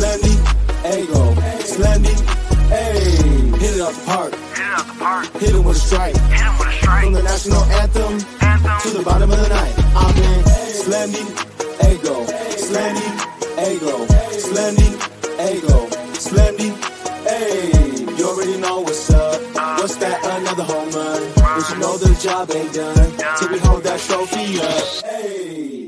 Slendy, Ego, Slendy, hey. Hit it out the park. Hit it out the park. Hit it with a strike. Hit him with a strike. From the national anthem, Anthem. to the bottom of the night. I'm in Slendy, Ego, Slendy, Ego, Slendy, Ego, Slendy, hey. You already know what's up. What's that? Another home run. But you know the job ain't done till we hold that trophy up. Hey.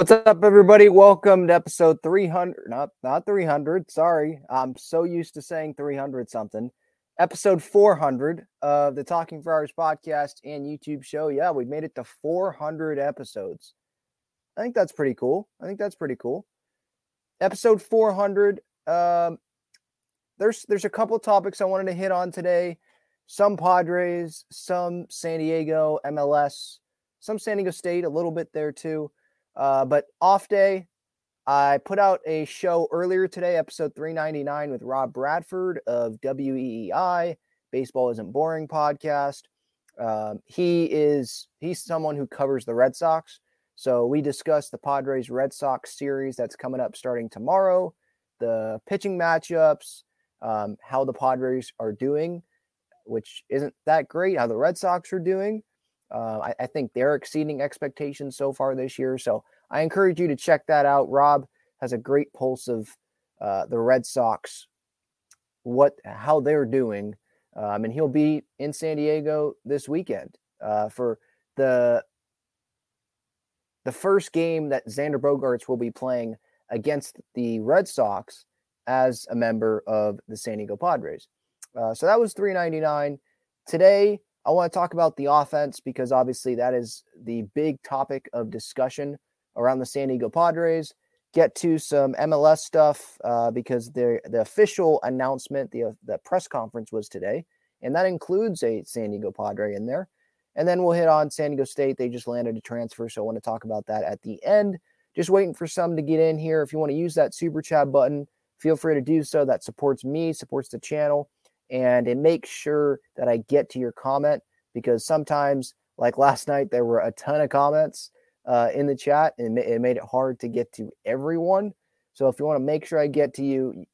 What's up, everybody? Welcome to episode 300. Not not 300. Sorry, I'm so used to saying 300 something. Episode 400 of the Talking Friars podcast and YouTube show. Yeah, we've made it to 400 episodes. I think that's pretty cool. I think that's pretty cool. Episode 400. Um, there's there's a couple topics I wanted to hit on today. Some Padres, some San Diego MLS, some San Diego State, a little bit there too. Uh, but off day, I put out a show earlier today, episode 399 with Rob Bradford of WEEI, Baseball Isn't Boring podcast. Um, he is he's someone who covers the Red Sox. So we discussed the Padres Red Sox series that's coming up starting tomorrow, the pitching matchups, um, how the Padres are doing, which isn't that great, how the Red Sox are doing. Uh, I, I think they're exceeding expectations so far this year. So I encourage you to check that out. Rob has a great pulse of uh, the Red Sox, what how they're doing, um, and he'll be in San Diego this weekend uh, for the the first game that Xander Bogaerts will be playing against the Red Sox as a member of the San Diego Padres. Uh, so that was 399. Today, I want to talk about the offense because obviously that is the big topic of discussion around the San Diego Padres. Get to some MLS stuff uh, because the the official announcement, the the press conference was today, and that includes a San Diego Padre in there. And then we'll hit on San Diego State. They just landed a transfer, so I want to talk about that at the end. Just waiting for some to get in here. If you want to use that super chat button, feel free to do so. That supports me, supports the channel, and it makes sure that I get to your comment because sometimes, like last night, there were a ton of comments uh, in the chat and it made it hard to get to everyone. So if you want to make sure I get to you,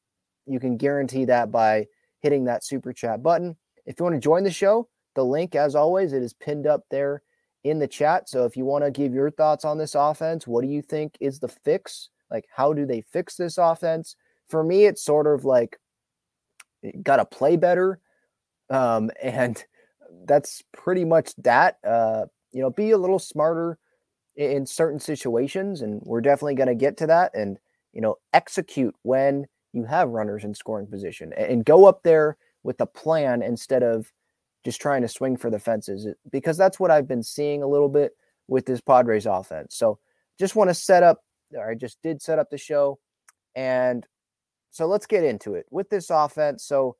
you can guarantee that by hitting that super chat button. If you want to join the show, the link, as always, it is pinned up there in the chat. So if you want to give your thoughts on this offense, what do you think is the fix? Like, how do they fix this offense? For me, it's sort of like got to play better. Um, and that's pretty much that. Uh, you know, be a little smarter in, in certain situations. And we're definitely going to get to that. And, you know, execute when you have runners in scoring position and, and go up there with a plan instead of just trying to swing for the fences because that's what I've been seeing a little bit with this Padres offense. So just want to set up, or I just did set up the show. And so let's get into it with this offense. So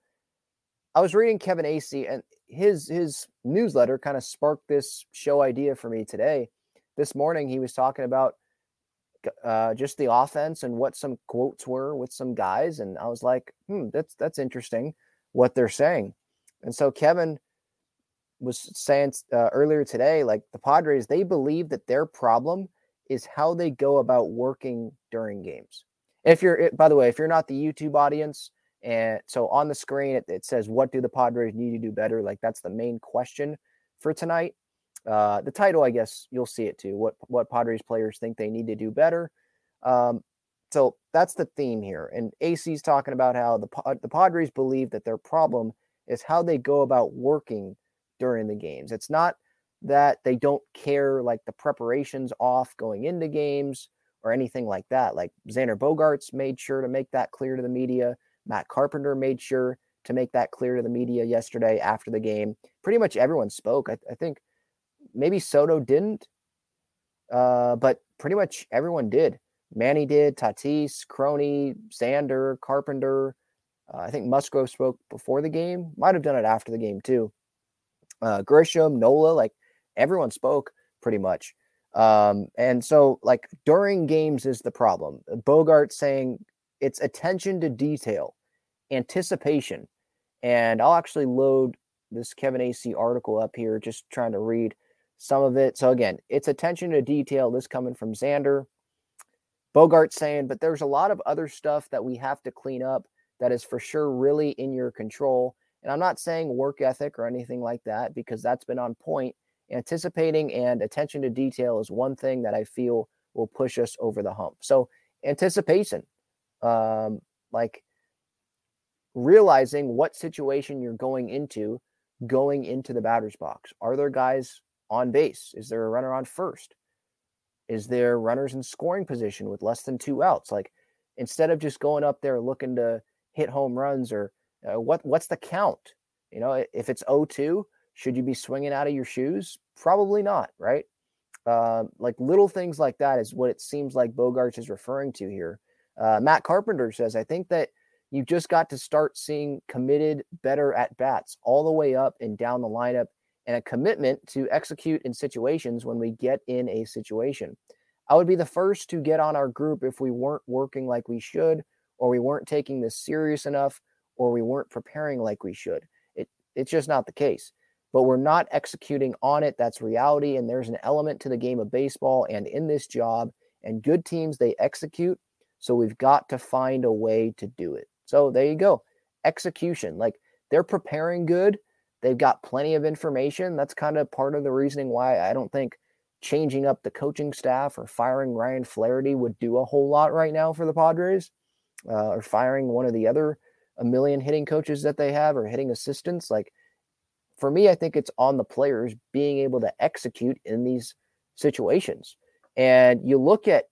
I was reading Kevin Acee and his his newsletter kind of sparked this show idea for me today. This morning he was talking about uh, just the offense and what some quotes were with some guys, and I was like, hmm, that's that's interesting what they're saying. And so Kevin was saying uh, earlier today, like the Padres, they believe that their problem is how they go about working during games. If you're, by the way, if you're not the YouTube audience, and so on the screen it, it says, "What do the Padres need to do better?" Like that's the main question for tonight. Uh, the title, I guess you'll see it too. What what Padres players think they need to do better. Um, so that's the theme here. And Acee's talking about how the the Padres believe that their problem is how they go about working during the games. It's not that they don't care like the preparations off going into games or anything like that. Like Xander Bogaerts made sure to make that clear to the media. Matt Carpenter made sure to make that clear to the media yesterday after the game. Pretty much everyone spoke. I, I think maybe Soto didn't, uh, but pretty much everyone did. Manny did, Tatis, Crony, Xander, Carpenter. Uh, I think Musgrove spoke before the game. Might have done it after the game too. Uh, Grisham, Nola, like everyone spoke pretty much. Um, and so, like during games is the problem. Bogart saying it's attention to detail, anticipation, and I'll actually load this Kevin Acee article up here, just trying to read some of it. So again, it's attention to detail. This coming from Xander. Bogart saying, but there's a lot of other stuff that we have to clean up that is for sure really in your control. And I'm not saying work ethic or anything like that because that's been on point. Anticipating and attention to detail is one thing that I feel will push us over the hump. So, anticipation, um, like realizing what situation you're going into going into the batter's box. Are there guys on base? Is there a runner on first? Is there runners in scoring position with less than two outs? Like instead of just going up there looking to hit home runs or uh, what what's the count? You know, if it's 0-2, should you be swinging out of your shoes? Probably not, right? Uh, like little things like that is what it seems like Bogaerts is referring to here. Uh, Matt Carpenter says, I think that you've just got to start seeing committed, better at bats all the way up and down the lineup and a commitment to execute in situations when we get in a situation. I would be the first to get on our group if we weren't working like we should, or we weren't taking this serious enough, or we weren't preparing like we should. It, it's just not the case. But we're not executing on it. That's reality. And there's an element to the game of baseball and in this job. And good teams, they execute. So we've got to find a way to do it. So there you go. Execution. Like they're preparing good They've got plenty of information. That's kind of part of the reasoning why I don't think changing up the coaching staff or firing Ryan Flaherty would do a whole lot right now for the Padres, uh, or firing one of the other a million hitting coaches that they have or hitting assistants. Like for me, I think it's on the players being able to execute in these situations. And you look at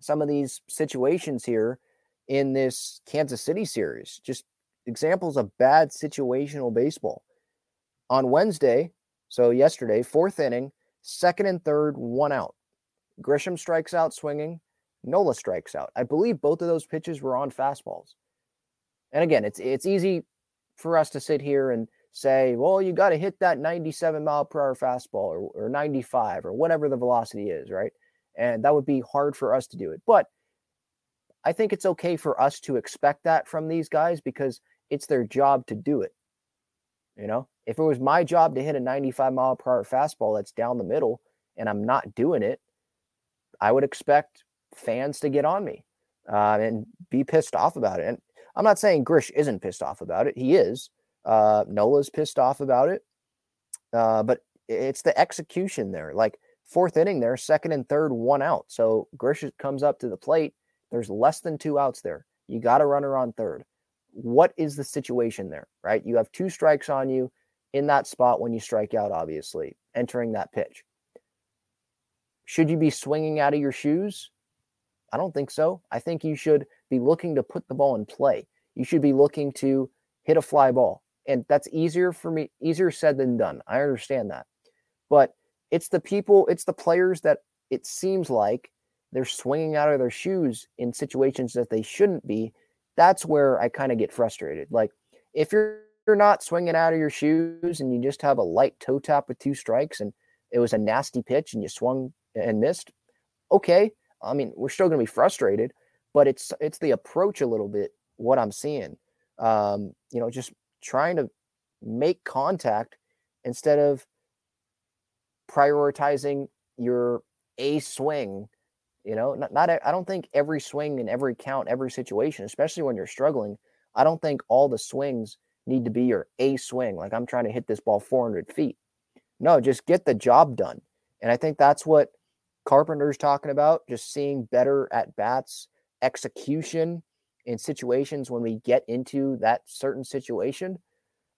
some of these situations here in this Kansas City series, just examples of bad situational baseball. On Wednesday, so yesterday, fourth inning, second and third, one out. Grisham strikes out swinging. Nola strikes out. I believe both of those pitches were on fastballs. And again, it's it's easy for us to sit here and say, well, you got to hit that 97 mile per hour fastball or, or 95 or whatever the velocity is, right? And that would be hard for us to do it. But I think it's okay for us to expect that from these guys because it's their job to do it. You know, if it was my job to hit a 95 mile per hour fastball that's down the middle and I'm not doing it, I would expect fans to get on me uh, and be pissed off about it. And I'm not saying Grish isn't pissed off about it. He is. Uh, Nola's pissed off about it. Uh, but it's the execution there. Like fourth inning there, second and third, one out. So Grish comes up to the plate. There's less than two outs there. You got a runner on third what is the situation there, right? You have two strikes on you in that spot when you strike out, obviously, entering that pitch. Should you be swinging out of your shoes? I don't think so. I think you should be looking to put the ball in play. You should be looking to hit a fly ball. And that's easier for me, easier said than done. I understand that. But it's the people, it's the players that it seems like they're swinging out of their shoes in situations that they shouldn't be. That's where I kind of get frustrated. Like if you're you're not swinging out of your shoes and you just have a light toe tap with two strikes and it was a nasty pitch and you swung and missed, okay. I mean, we're still going to be frustrated, but it's it's the approach a little bit what I'm seeing. Um, you know, just trying to make contact instead of prioritizing your a swing. You know, not, not I don't think every swing in every count, every situation, especially when you're struggling, I don't think all the swings need to be your A swing. Like I'm trying to hit this ball 400 feet. No, just get the job done. And I think that's what Carpenter's talking about, just seeing better at bats, execution in situations when we get into that certain situation.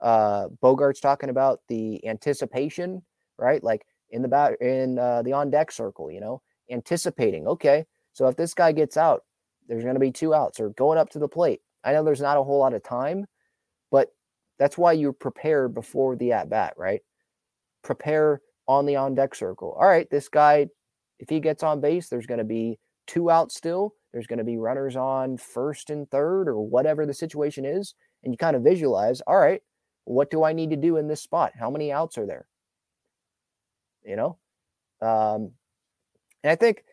Uh, Bogart's talking about the anticipation, right? Like in the bat in uh, the on deck circle, you know, anticipating. Okay, so if this guy gets out, there's going to be two outs or going up to the plate. I know there's not a whole lot of time, but that's why you prepare before the at bat, right? Prepare on the on deck circle. All right, this guy, if he gets on base, there's going to be two outs still. There's going to be runners on first and third or whatever the situation is. And you kind of visualize, all right, what do I need to do in this spot? How many outs are there? You know? Um, and I think,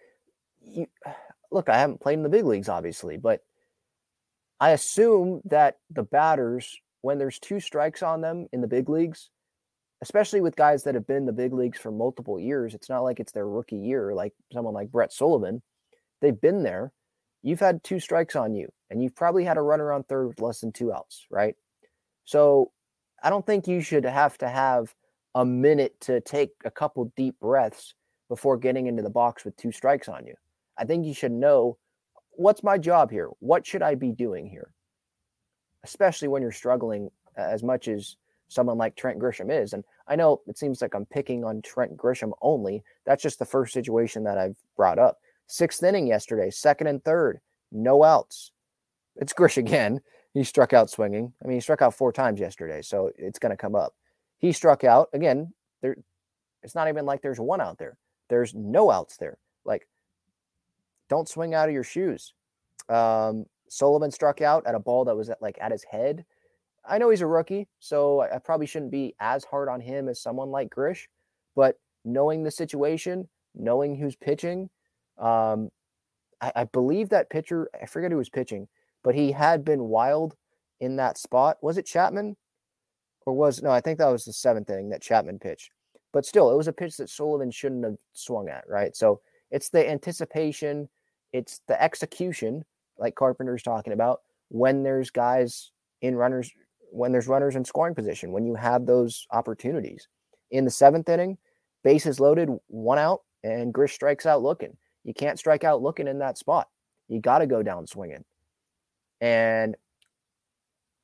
you, look, I haven't played in the big leagues, obviously, but I assume that the batters when there's two strikes on them in the big leagues, especially with guys that have been in the big leagues for multiple years, it's not like it's their rookie year, like someone like Brett Sullivan. They've been there. You've had two strikes on you, and you've probably had a runner on third with less than two outs, right? So I don't think you should have to have a minute to take a couple deep breaths before getting into the box with two strikes on you. I think you should know what's my job here? What should I be doing here? especially when you're struggling as much as someone like Trent Grisham is. And I know it seems like I'm picking on Trent Grisham only. That's just the first situation that I've brought up. Sixth inning yesterday, second and third, no outs. It's Grish again. He struck out swinging. I mean, he struck out four times yesterday, so it's going to come up. He struck out again. There, it's not even like there's one out there. There's no outs there. Like, don't swing out of your shoes. Um, Sullivan struck out at a ball that was at, like at his head. I know he's a rookie, so I, probably shouldn't be as hard on him as someone like Grish, but knowing the situation, knowing who's pitching, um, I, I believe that pitcher, I forget who was pitching, but he had been wild in that spot. Was it Chapman? Or was no, I think that was the seventh inning that Chapman pitched. But still, it was a pitch that Sullivan shouldn't have swung at, right? So it's the anticipation, it's the execution like Carpenter's talking about, when there's guys in runners, when there's runners in scoring position, when you have those opportunities. In the seventh inning, bases loaded, one out, and Grish strikes out looking. You can't strike out looking in that spot. You got to go down swinging. And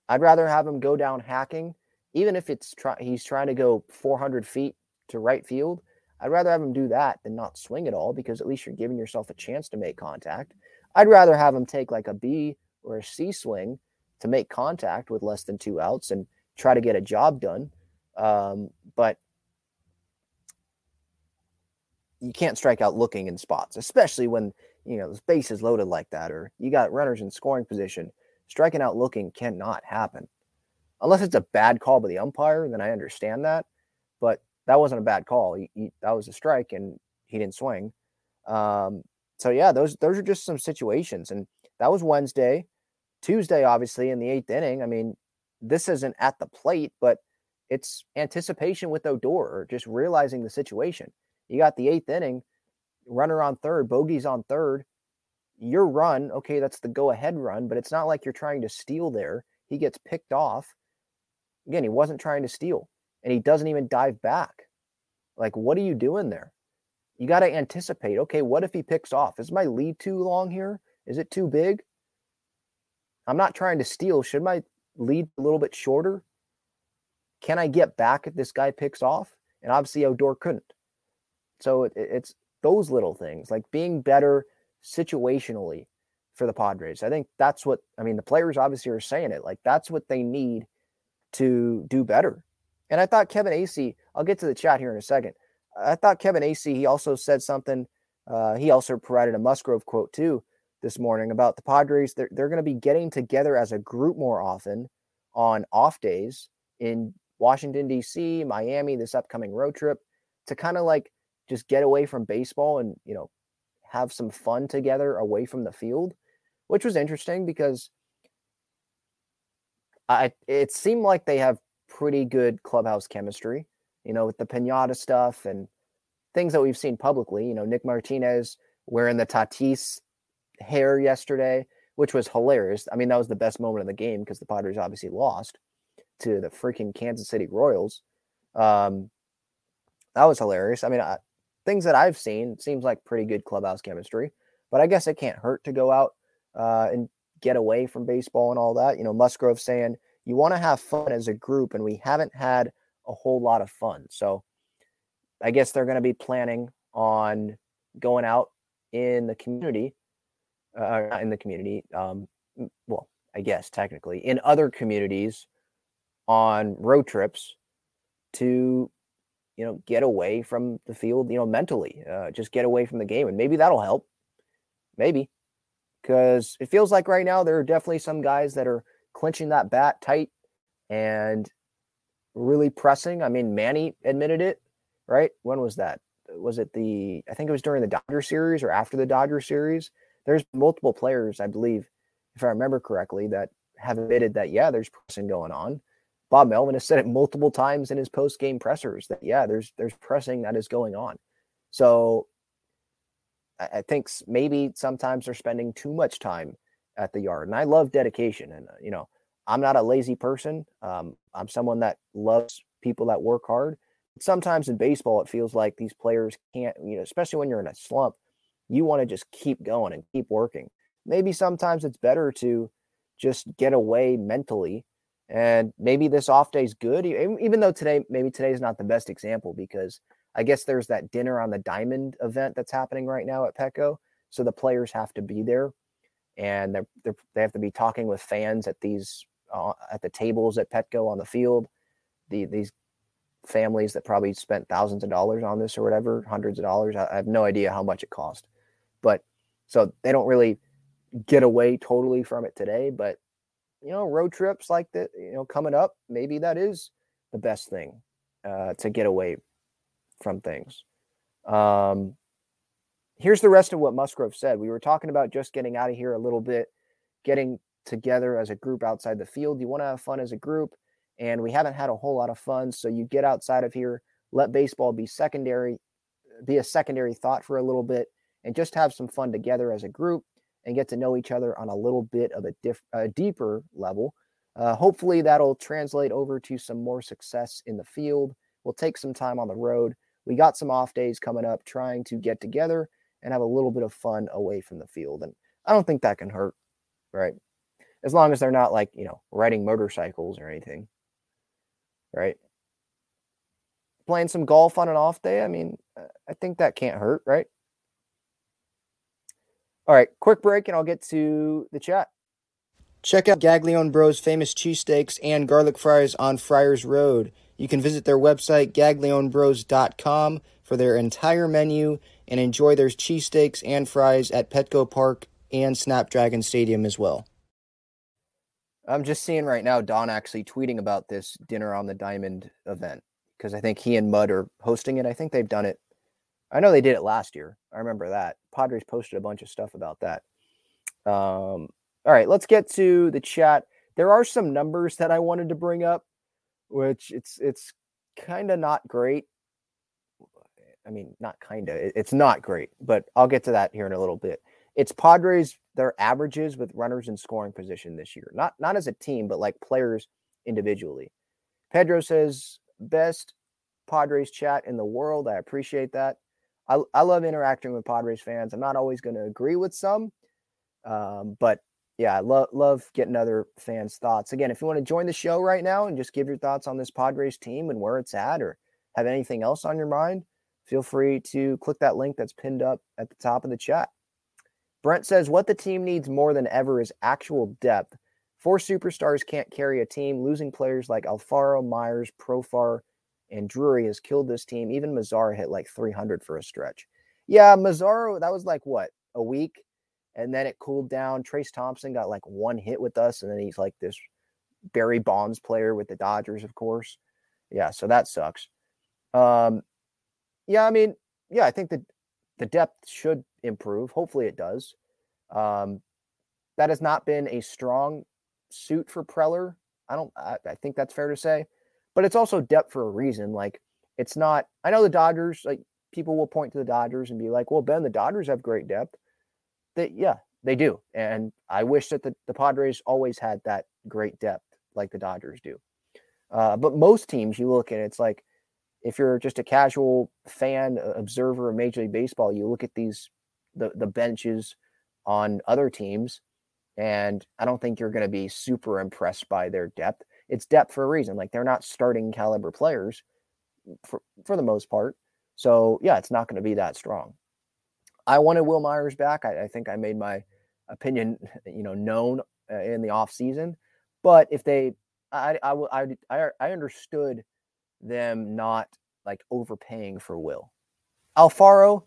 I'd rather have him go down hacking, even if it's try- he's trying to go 400 feet to right field. I'd rather have him do that than not swing at all because at least you're giving yourself a chance to make contact. I'd rather have him take like a B or a C swing to make contact with less than two outs and try to get a job done. Um, but you can't strike out looking in spots, especially when you know the base is loaded like that, or you got runners in scoring position. Striking out looking cannot happen unless it's a bad call by the umpire. Then I understand that, but that wasn't a bad call. He, he, that was a strike, and he didn't swing. Um, so yeah, those those are just some situations, and that was Wednesday, Tuesday, obviously in the eighth inning. I mean, this isn't at the plate, but it's anticipation with Odor, or just realizing the situation. You got the eighth inning, runner on third, bogeys on third. Your run, okay, that's the go ahead run, but it's not like you're trying to steal there. He gets picked off. Again, he wasn't trying to steal, and he doesn't even dive back. Like, what are you doing there? you got to anticipate okay, what if he picks off? Is my lead too long here? Is it too big? I'm not trying to steal. Should my lead a little bit shorter? Can I get back if this guy picks off? And obviously, Odor couldn't. So it, it's those little things like being better situationally for the Padres. I think that's what I mean. The players obviously are saying it like that's what they need to do better. And I thought Kevin Acee, I'll get to the chat here in a second. I thought Kevin Acee, he also said something. Uh, he also provided a Musgrove quote too this morning about the Padres. They're, they're going to be getting together as a group more often on off days in Washington, D.C., Miami, this upcoming road trip to kind of like just get away from baseball and, you know, have some fun together away from the field, which was interesting because I, it seemed like they have pretty good clubhouse chemistry, you know, with the pinata stuff and things that we've seen publicly. You know, Nick Martinez wearing the Tatis hair yesterday, which was hilarious. I mean, that was the best moment of the game because the Padres obviously lost to the freaking Kansas City Royals. Um, that was hilarious. I mean, I, things that I've seen seems like pretty good clubhouse chemistry, but I guess it can't hurt to go out uh, and get away from baseball and all that. You know, Musgrove saying you want to have fun as a group, and we haven't had a whole lot of fun. So I guess they're going to be planning on going out in the community, uh, in the community. Um, well, I guess technically in other communities on road trips to you know get away from the field you know mentally uh, just get away from the game and maybe that'll help. Maybe. Because it feels like right now there are definitely some guys that are clinching that bat tight and really pressing. I mean manny admitted it right? When was that? Was it the i think it was during the dodger series or after the dodger series? There's multiple players i believe if i remember correctly that have admitted that yeah there's pressing going on Bob Melvin has said it multiple times in his post game pressers that yeah, there's there's pressing that is going on. So I, I think maybe sometimes they're spending too much time at the yard, and I love dedication. And uh, you know, I'm not a lazy person. Um, I'm someone that loves people that work hard. Sometimes in baseball, it feels like these players can't, you know, especially when you're in a slump, you want to just keep going and keep working. Maybe sometimes it's better to just get away mentally and maybe this off day is good, even though today, maybe today is not the best example because I guess there's that dinner on the diamond event that's happening right now at Petco. So the players have to be there and they're, they're they have to be talking with fans at these, uh, at the tables at Petco on the field. The, these families that probably spent thousands of dollars on this or whatever, hundreds of dollars. I, I have no idea how much it cost, but so they don't really get away totally from it today, but you know, road trips like that, you know, coming up, maybe that is the best thing uh, to get away from things. Um, here's the rest of what Musgrove said. We were talking about just getting out of here a little bit, getting together as a group outside the field. You want to have fun as a group, and we haven't had a whole lot of fun. So you get outside of here, let baseball be secondary, be a secondary thought for a little bit, and just have some fun together as a group and get to know each other on a little bit of a, diff, a deeper level. Uh, hopefully, that'll translate over to some more success in the field. We'll take some time on the road. We got some off days coming up, trying to get together and have a little bit of fun away from the field. And I don't think that can hurt, right? As long as they're not like, you know, riding motorcycles or anything, right? Playing some golf on an off day, I mean, I think that can't hurt, right? All right, quick break and I'll get to the chat. Check out Gaglione Bros' famous cheesesteaks and garlic fries on Friars Road. You can visit their website, gaglionebros.com, for their entire menu and enjoy their cheesesteaks and fries at Petco Park and Snapdragon Stadium as well. I'm just seeing right now Don actually tweeting about this dinner on the diamond event because I think he and Mud are hosting it. I think they've done it I know they did it last year. I remember that. Padres posted a bunch of stuff about that. Um, all right, let's get to the chat. There are some numbers that I wanted to bring up, which it's it's kind of not great. I mean, not kind of. It's not great, but I'll get to that here in a little bit. It's Padres their averages with runners in scoring position this year. Not not as a team, but like players individually. Pedro says best Padres chat in the world. I appreciate that. I, I love interacting with Padres fans. I'm not always going to agree with some, um, but yeah, I love love getting other fans' thoughts. Again, if you want to join the show right now and just give your thoughts on this Padres team and where it's at, or have anything else on your mind, feel free to click that link that's pinned up at the top of the chat. Brent says what the team needs more than ever is actual depth Four superstars can't carry a team. Losing players like Alfaro, Myers, Profar, and Drury has killed this team. Even Mazara hit like 300 for a stretch. Yeah, Mazara, that was like what, a week? And then it cooled down. Trayce Thompson got like one hit with us, and then he's like this Barry Bonds player with the Dodgers, of course. Yeah, so that sucks. Um, yeah, I mean, yeah, I think that the depth should improve. Hopefully, it does. Um, that has not been a strong suit for Preller. I don't. I, I think that's fair to say, but it's also depth for a reason. Like it's not. I know the Dodgers. Like people will point to the Dodgers and be like, "Well, Ben, the Dodgers have great depth." That yeah, they do, and I wish that the, the Padres always had that great depth like the Dodgers do. Uh, but most teams you look at, it's like if you're just a casual fan observer of Major League Baseball, you look at these the the benches on other teams, and I don't think you're going to be super impressed by their depth. It's depth for a reason. Like they're not starting caliber players for for the most part. So yeah, it's not going to be that strong. I wanted Will Myers back. I, I think I made my opinion, you know, known uh, in the off season. But if they, I, I, I, I, I understood them not like overpaying for Will. Alfaro,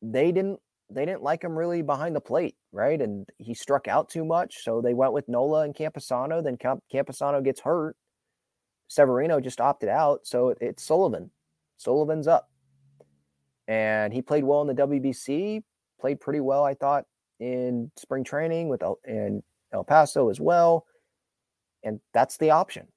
they didn't they didn't like him really behind the plate, right? And he struck out too much, so they went with Nola and Campusano. Then Camp- Campusano gets hurt. Severino just opted out, so it's Sullivan. Sullivan's up, and he played well in the WBC. Played pretty well, I thought, in spring training with El- in El Paso as well, and that's the option.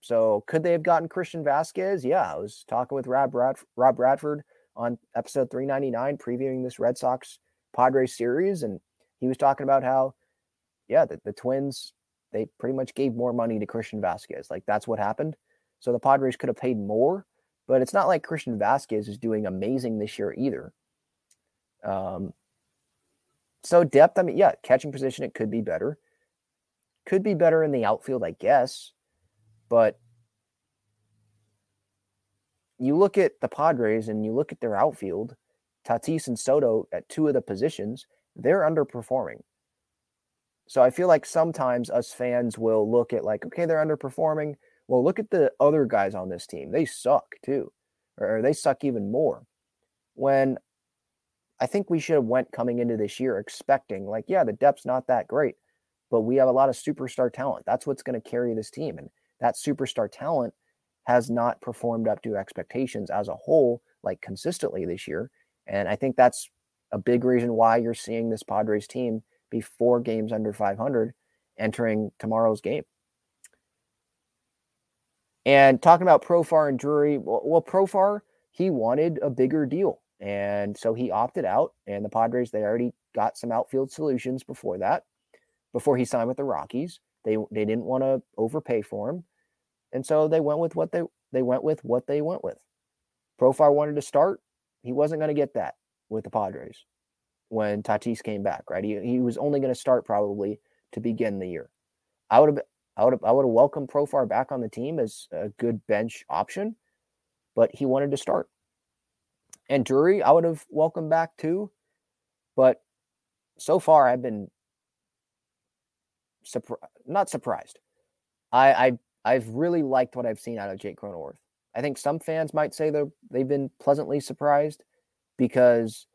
So could they have gotten Christian Vasquez? Yeah, I was talking with Rob, Rob Bradford on episode 399 previewing this Red Sox Padres series. And he was talking about how, yeah, the, the Twins, they pretty much gave more money to Christian Vasquez. Like that's what happened. So the Padres could have paid more, but it's not like Christian Vasquez is doing amazing this year either. Um, so depth, I mean, yeah, catching position, it could be better. Could be better in the outfield, I guess. But you look at the Padres and you look at their outfield, Tatis and Soto at two of the positions, they're underperforming. So I feel like sometimes us fans will look at like, okay, they're underperforming. Well, look at the other guys on this team. They suck too, or they suck even more. When I think we should have went coming into this year expecting like, yeah, the depth's not that great, but we have a lot of superstar talent. That's what's going to carry this team. And that superstar talent has not performed up to expectations as a whole, like consistently this year. And I think that's a big reason why you're seeing this Padres team be four games under 500 entering tomorrow's game. And talking about Profar and Drury, well, well, Profar, he wanted a bigger deal. And so he opted out. And the Padres, they already got some outfield solutions before that, before he signed with the Rockies. They they didn't want to overpay for him. And so they went with what they they went with what they went with. Profar wanted to start. He wasn't going to get that with the Padres when Tatis came back, right? He, he was only going to start probably to begin the year. I would have I would have I would have welcomed Profar back on the team as a good bench option, but he wanted to start. And Drury, I would have welcomed back too, but so far I've been surprised, not surprised. I, I I've really liked what I've seen out of Jake Cronenworth. I think some fans might say they they've been pleasantly surprised because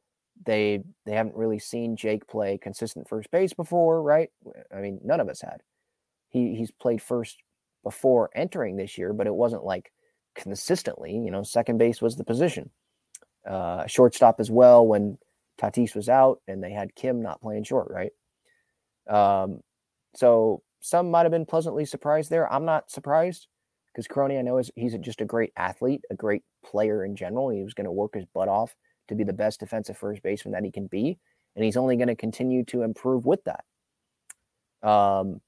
they they haven't really seen Jake play consistent first base before, right? I mean, none of us had. He he's played first before entering this year, but it wasn't like consistently. You know, second base was the position. Uh, shortstop as well when Tatis was out and they had Kim not playing short, right? Um, so some might have been pleasantly surprised there. I'm not surprised because Crony, I know, is he's just a great athlete, a great player in general. He was going to work his butt off to be the best defensive first baseman that he can be, and he's only going to continue to improve with that. Um,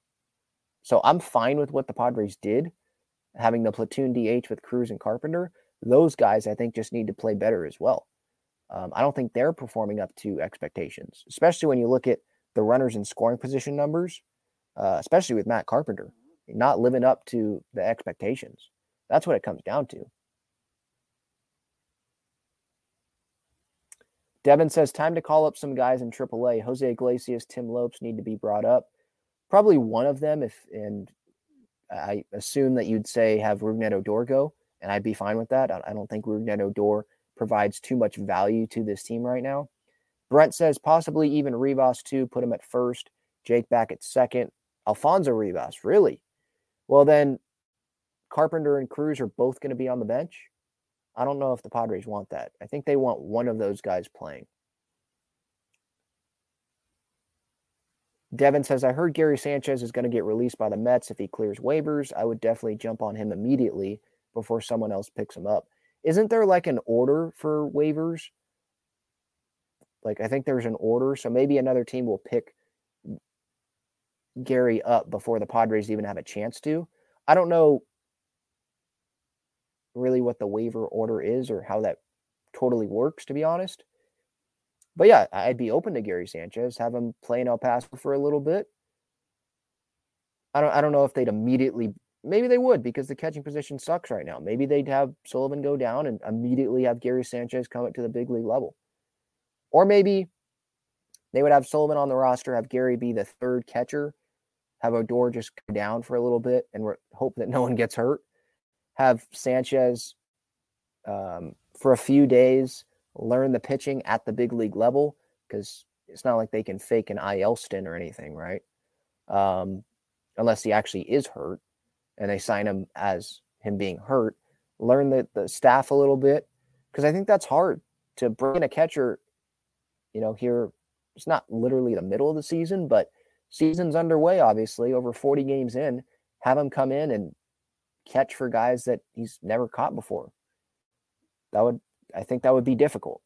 so I'm fine with what the Padres did, having the platoon DH with Cruz and Carpenter. Those guys, I think, just need to play better as well. Um, I don't think they're performing up to expectations, especially when you look at the runners in scoring position numbers uh, especially with Matt Carpenter, not living up to the expectations. That's what it comes down to. Devin says, time to call up some guys in AAA. Jose Iglesias, Tim Lopes need to be brought up. probably one of them. If and I assume that you'd say have Rougned Odor go, and I'd be fine with that. I don't think Rougned Odor provides too much value to this team right now. Brent says possibly even Rivas too. Put him at first. Jake back at second. Alfonso Rivas, really? Well, then Carpenter and Cruz are both going to be on the bench. I don't know if the Padres want that. I think they want one of those guys playing. Devin says, I heard Gary Sanchez is going to get released by the Mets if he clears waivers. I would definitely jump on him immediately before someone else picks him up. Isn't there like an order for waivers? Like, I think there's an order. So maybe another team will pick Gary up before the Padres even have a chance to. I don't know really what the waiver order is or how that totally works, to be honest. But yeah, I'd be open to Gary Sanchez, have him play in El Paso for a little bit. I don't I don't know if they'd immediately maybe they would because the catching position sucks right now. Maybe they'd have Sullivan go down and immediately have Gary Sanchez come up to the big league level. Or maybe they would have Sullivan on the roster, have Gary be the third catcher, have Odor just go down for a little bit and we hope that no one gets hurt. Have Sanchez um, for a few days learn the pitching at the big league level because it's not like they can fake an IL stint or anything, right? Um, unless he actually is hurt and they sign him as him being hurt. Learn the, the staff a little bit because I think that's hard to bring in a catcher. You know, here it's not literally the middle of the season, but season's underway, obviously, over 40 games in. Have him come in and catch for guys that he's never caught before. That would I think that would be difficult.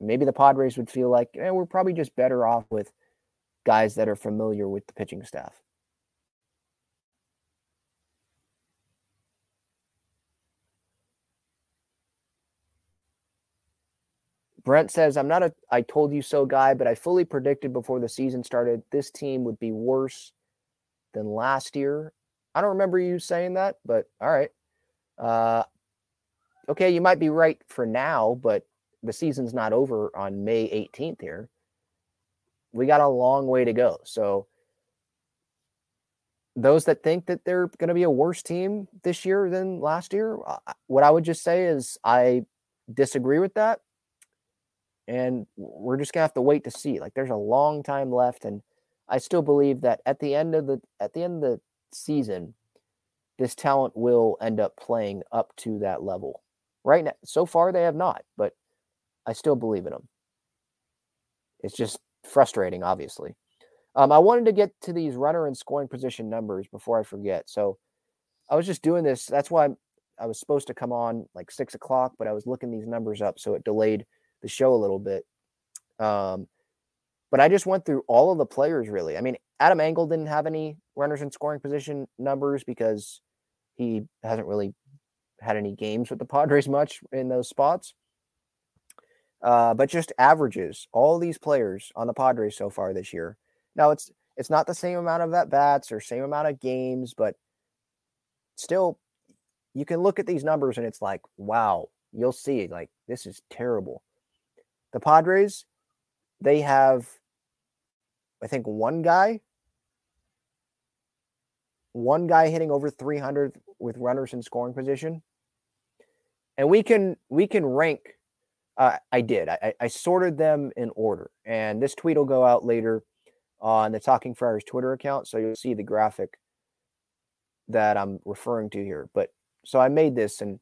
Maybe the Padres would feel like eh, we're probably just better off with guys that are familiar with the pitching staff. Brent says, I'm not a I told you so guy, but I fully predicted before the season started this team would be worse than last year. I don't remember you saying that, but all right. Uh, okay, you might be right for now, but the season's not over on May 18th here. We got a long way to go. So those that think that they're going to be a worse team this year than last year, what I would just say is I disagree with that. And we're just to have to wait to see. Like there's a long time left and I still believe that at the end of the at the end of the season this talent will end up playing up to that level. Right now, so far they have not, but I still believe in them. It's just frustrating, obviously. Um, I wanted to get to these runner and scoring position numbers before I forget. So I was just doing this. That's why I'm, I was supposed to come on like six o'clock, but I was looking these numbers up, so it delayed the show a little bit. Um, but I just went through all of the players really. I mean, Adam Engel didn't have any runners in scoring position numbers because he hasn't really had any games with the Padres much in those spots. Uh, but just averages all these players on the Padres so far this year. Now it's it's not the same amount of at bats or same amount of games, but still, you can look at these numbers and it's like, wow, you'll see like this is terrible. The Padres, they have, I think, one guy. One guy hitting over 300 with runners in scoring position. And we can we can rank uh, i did. I, I sorted them in order. And this tweet will go out later on the talking friars twitter account so you'll see the graphic that i'm referring to here. But so i made this and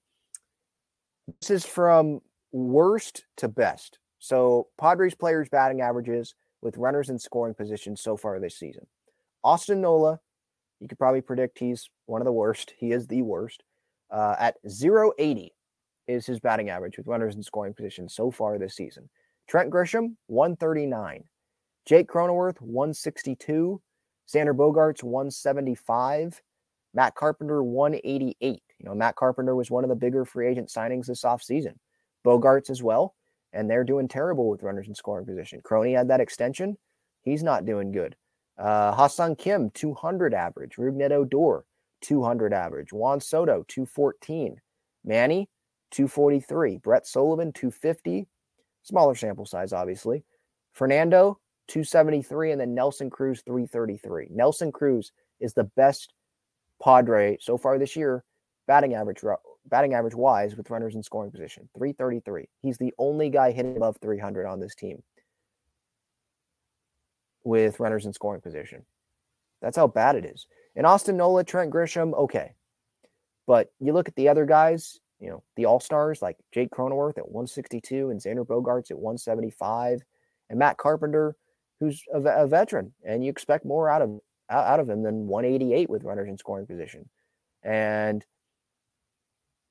this is from worst to best so padres players batting averages with runners in scoring position so far this season austin nola you could probably predict he's one of the worst he is the worst uh, at 080 is his batting average with runners in scoring position so far this season. Trent Grisham, 139. Jake Cronenworth, 162. Xander Bogaerts, 175. Matt Carpenter, 188. You know, Matt Carpenter was one of the bigger free agent signings this offseason. Bogaerts as well. And they're doing terrible with runners in scoring position. Crony had that extension. He's not doing good. Uh, Ha-Seong Kim, 200 average. Rougned Odor, 200 average. Juan Soto, 214. Manny, 243. Brett Sullivan, 250. Smaller sample size, obviously. Fernando, 273, and then Nelson Cruz 333. Nelson Cruz is the best Padre so far this year, batting average batting average wise with runners in scoring position 333. He's the only guy hitting above 300 on this team with runners in scoring position. That's how bad it is. And Austin Nola, Trent Grisham, okay. But you look at the other guys, you know, the all stars like Jake Cronenworth at 162 and Xander Bogaerts at 175, and Matt Carpenter, who's a, a veteran, and you expect more out of out of him than 188 with runners in scoring position. And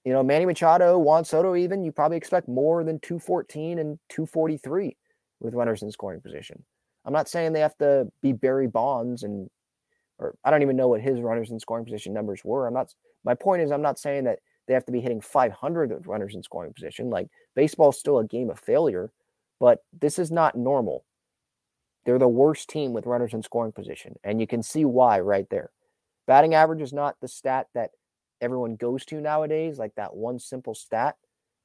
you know, Manny Machado, Juan Soto, even you probably expect more than 214 and 243 with runners in scoring position. I'm not saying they have to be Barry Bonds and or I don't even know what his runners in scoring position numbers were. I'm not my point is I'm not saying that they have to be hitting 500 runners in scoring position. Like baseball's still a game of failure, but this is not normal. They're the worst team with runners in scoring position, and you can see why right there. Batting average is not the stat that everyone goes to nowadays, like that one simple stat,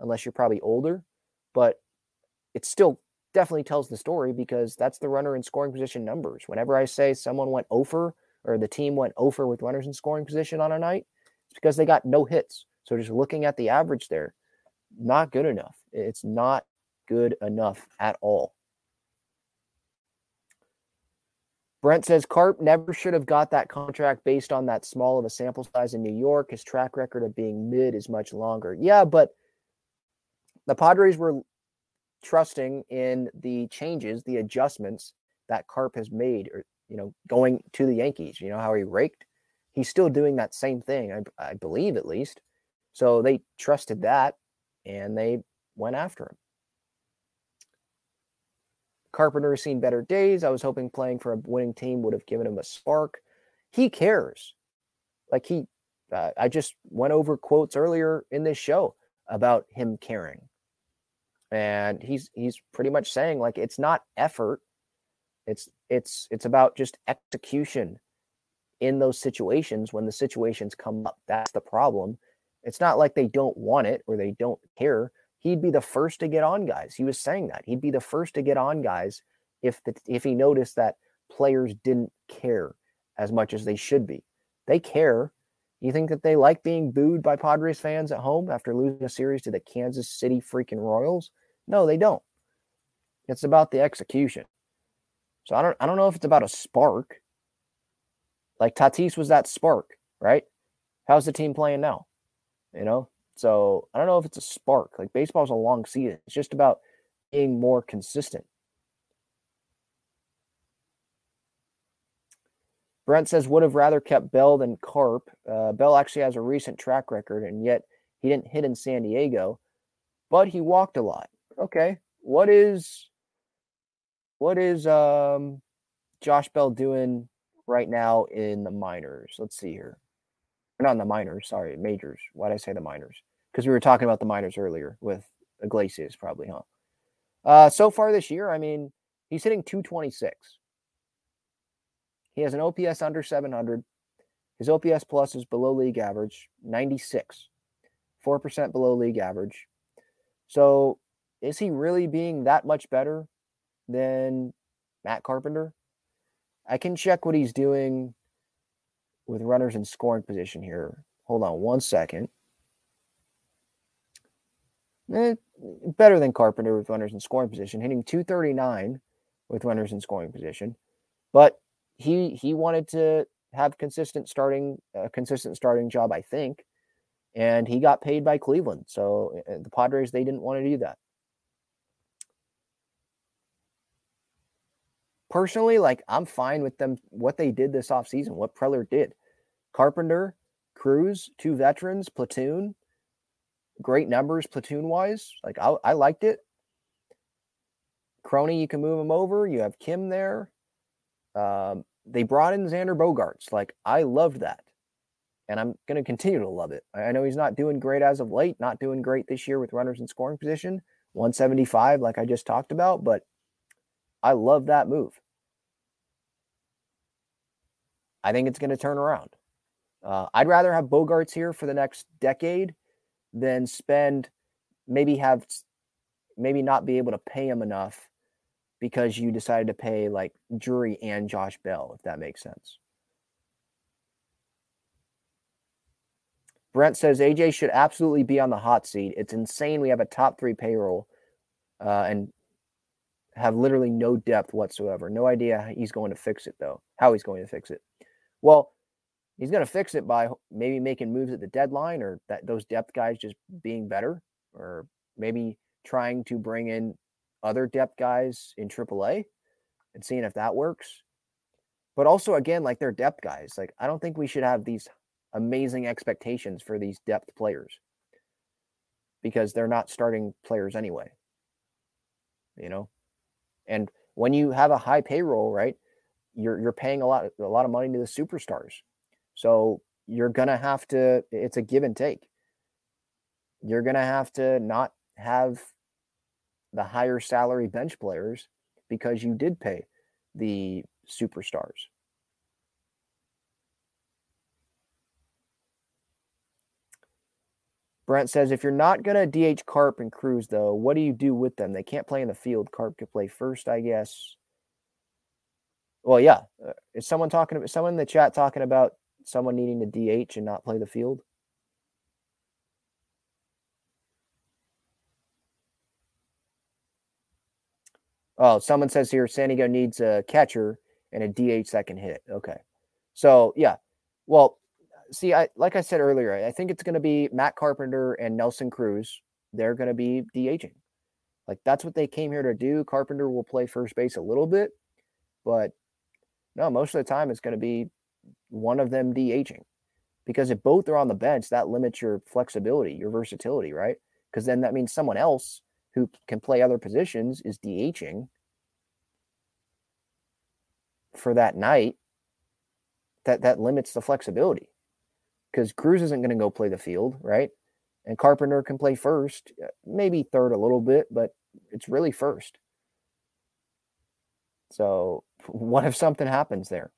unless you're probably older, but it still definitely tells the story because that's the runner in scoring position numbers. Whenever I say someone went over or the team went over with runners in scoring position on a night, it's because they got no hits. So just looking at the average there, not good enough. It's not good enough at all. Brent says Carp never should have got that contract based on that small of a sample size in New York. His track record of being mid is much longer. Yeah, but the Padres were trusting in the changes, the adjustments that Carp has made, or you know, going to the Yankees. You know how he raked. He's still doing that same thing, I, I believe, at least. So they trusted that, and they went after him. Carpenter has seen better days. I was hoping playing for a winning team would have given him a spark. He cares. Like he, uh, I just went over quotes earlier in this show about him caring, and he's he's pretty much saying like it's not effort, it's it's it's about just execution in those situations when the situations come up. That's the problem. It's not like they don't want it or they don't care he'd be the first to get on guys. He was saying that he'd be the first to get on guys if the, if he noticed that players didn't care as much as they should be. They care. You think that they like being booed by Padres fans at home after losing a series to the Kansas City freaking Royals? No, they don't. It's about the execution. So I don't I don't know if it's about a spark. Like Tatis was that spark, right? How's the team playing now? You know, so I don't know if it's a spark. Like baseball's a long season. It's just about being more consistent. Brent says would have rather kept Bell than Carp. Uh, Bell actually has a recent track record, and yet he didn't hit in San Diego, but he walked a lot. Okay, what is what is um, Josh Bell doing right now in the minors? Let's see here not in the minors, sorry, majors. Why did I say the minors? Because we were talking about the minors earlier with Iglesias, probably, huh? Uh, so far this year, I mean, he's hitting 226. He has an OPS under 700. His OPS plus is below league average, 96, 4% below league average. So is he really being that much better than Matt Carpenter? I can check what he's doing with runners in scoring position here. Hold on one second. Eh, better than Carpenter with runners in scoring position, hitting 239 with runners in scoring position. But he he wanted to have consistent starting a consistent starting job, I think, and he got paid by Cleveland. So eh, the Padres they didn't want to do that. personally, like I'm fine with them what they did this offseason, what Preller did. Carpenter, Cruz, two veterans, platoon, great numbers platoon wise. Like I, I liked it. Crony, you can move him over. You have Kim there. Um, they brought in Xander Bogaerts. Like I loved that. And I'm going to continue to love it. I know he's not doing great as of late, not doing great this year with runners in scoring position, 175, like I just talked about, but I love that move. I think it's going to turn around. Uh, I'd rather have Bogaerts here for the next decade than spend maybe have maybe not be able to pay him enough because you decided to pay like Drury and Josh Bell, if that makes sense. Brent says AJ should absolutely be on the hot seat. It's insane. We have a top three payroll uh, and have literally no depth whatsoever. No idea he's going to fix it, though. How he's going to fix it. Well, he's going to fix it by maybe making moves at the deadline or that those depth guys just being better or maybe trying to bring in other depth guys in AAA and seeing if that works. But also, again, like they're depth guys. Like, I don't think we should have these amazing expectations for these depth players because they're not starting players anyway. You know, and when you have a high payroll, right, you're you're paying a lot a lot of money to the superstars. So you're gonna have to. It's a give and take. You're gonna have to not have the higher salary bench players because you did pay the superstars. Brent says, if you're not going to DH Carp and Cruz, though, what do you do with them? They can't play in the field. Carp could play first, I guess. Well, yeah. Uh, is someone talking about someone in the chat talking about someone needing to DH and not play the field? Oh, someone says here San Diego needs a catcher and a DH that can hit. Okay. So, yeah. Well, see, I like I said earlier, I think it's going to be Matt Carpenter and Nelson Cruz. They're going to be DHing. Like that's what they came here to do. Carpenter will play first base a little bit, but no, most of the time it's going to be one of them DHing. Because if both are on the bench, that limits your flexibility, your versatility, right? Because then that means someone else who can play other positions is DHing for that night. That that limits the flexibility because Cruz isn't going to go play the field, right? And Carpenter can play first, uh, maybe third a little bit, but it's really first. So, what if something happens there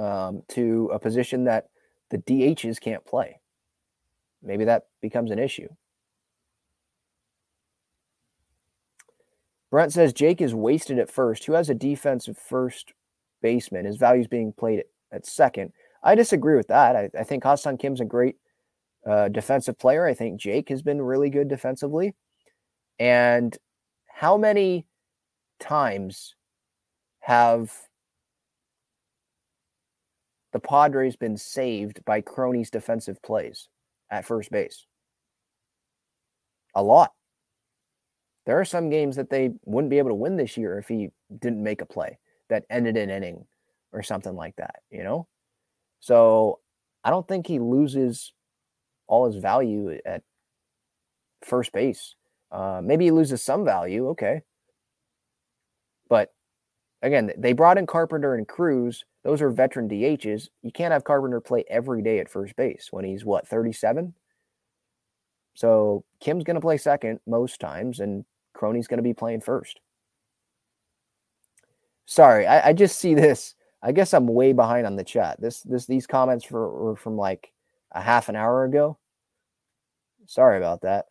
um, to a position that the DHs can't play? Maybe that becomes an issue. Brent says Jake is wasted at first. Who has a defensive first baseman? His value is being played at, at second. I disagree with that. I, I think Ha-Seong Kim's a great uh, defensive player. I think Jake has been really good defensively. And how many times have the Padres been saved by Crony's defensive plays at first base? A lot. There are some games that they wouldn't be able to win this year if he didn't make a play that ended an inning or something like that, you know? So I don't think he loses all his value at first base. Uh, maybe he loses some value, okay. But again, they brought in Carpenter and Cruz. Those are veteran DHs. You can't have Carpenter play every day at first base when he's what, 37? So Kim's going to play second most times, and Crony's going to be playing first. Sorry, I, I just see this I guess I'm way behind on the chat. This this these comments were from like a half an hour ago. Sorry about that.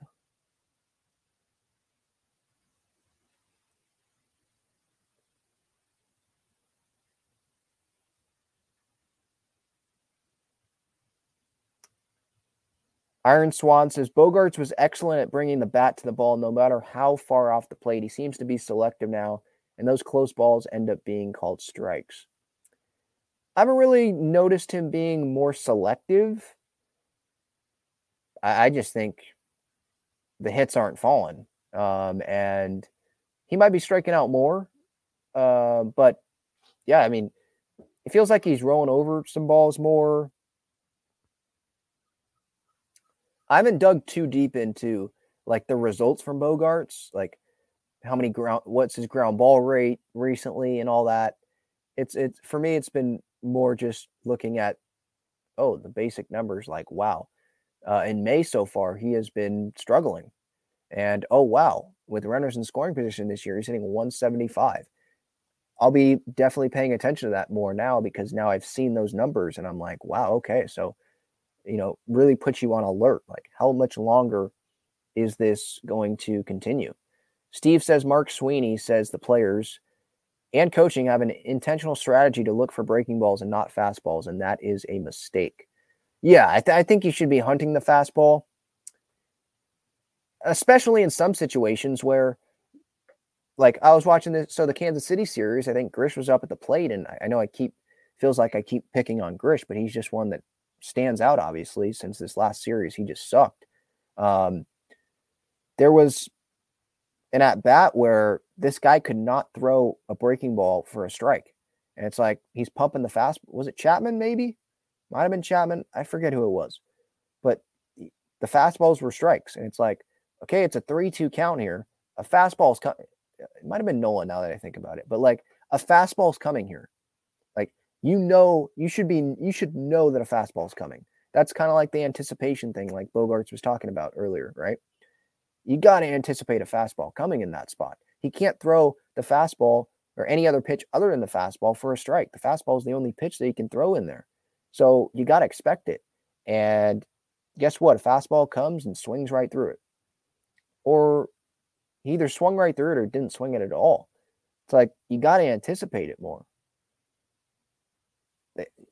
Iron Swan says Bogaerts was excellent at bringing the bat to the ball no matter how far off the plate. He seems to be selective now, and those close balls end up being called strikes. I haven't really noticed him being more selective. I, I just think the hits aren't falling. Um, and he might be striking out more. Uh, but yeah, I mean, it feels like he's rolling over some balls more. I haven't dug too deep into like the results from Bogaerts, like how many ground, what's his ground ball rate recently, and all that. It's it's for me, it's been more just looking at oh the basic numbers like wow uh, in may so far he has been struggling and oh wow with runners in scoring position this year he's hitting 175 i'll be definitely paying attention to that more now because now i've seen those numbers and i'm like wow okay so you know really puts you on alert like how much longer is this going to continue Steve says Mark Sweeney says the players and coaching have an intentional strategy to look for breaking balls and not fastballs, and that is a mistake. Yeah, I, th- I think you should be hunting the fastball, especially in some situations where, like, I was watching this. So the Kansas City series, I think Grish was up at the plate, and I, I know I keep feels like I keep picking on Grish, but he's just one that stands out. Obviously, since this last series, he just sucked. Um, there was an at bat where this guy could not throw a breaking ball for a strike. And it's like he's pumping the fast. Was it Chapman? Maybe might have been Chapman. I forget who it was, but the fastballs were strikes. And it's like, okay, it's a three-two count here. A fastball is coming. It might have been Nolan now that I think about it, but like a fastball is coming here. You know, you should be. You should know that a fastball is coming. That's kind of like the anticipation thing, like Bogaerts was talking about earlier, right? You got to anticipate a fastball coming in that spot. He can't throw the fastball or any other pitch other than the fastball for a strike. The fastball is the only pitch that he can throw in there. So you got to expect it. And guess what? A fastball comes and swings right through it. Or he either swung right through it or didn't swing it at all. It's like you got to anticipate it more.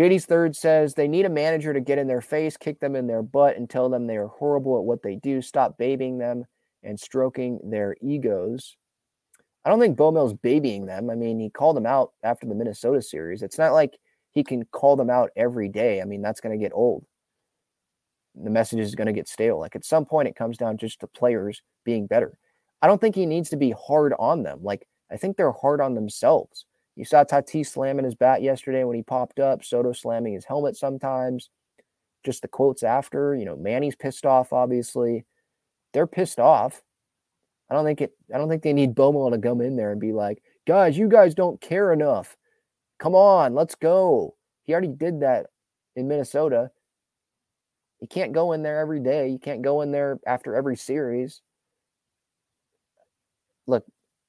JD's third says they need a manager to get in their face, kick them in their butt, and tell them they are horrible at what they do. Stop babying them and stroking their egos. I don't think Bomel's babying them. I mean, he called them out after the Minnesota series. It's not like he can call them out every day. I mean, that's going to get old. The message is going to get stale. Like at some point, it comes down just to players being better. I don't think he needs to be hard on them. Like I think they're hard on themselves. You saw Tatis slamming his bat yesterday when he popped up, Soto slamming his helmet sometimes. Just the quotes after, you know, Manny's pissed off, obviously. They're pissed off. I don't think it I don't think they need Bomel to come in there and be like, guys, you guys don't care enough. Come on, let's go. He already did that in Minnesota. You can't go in there every day. You can't go in there after every series. Look,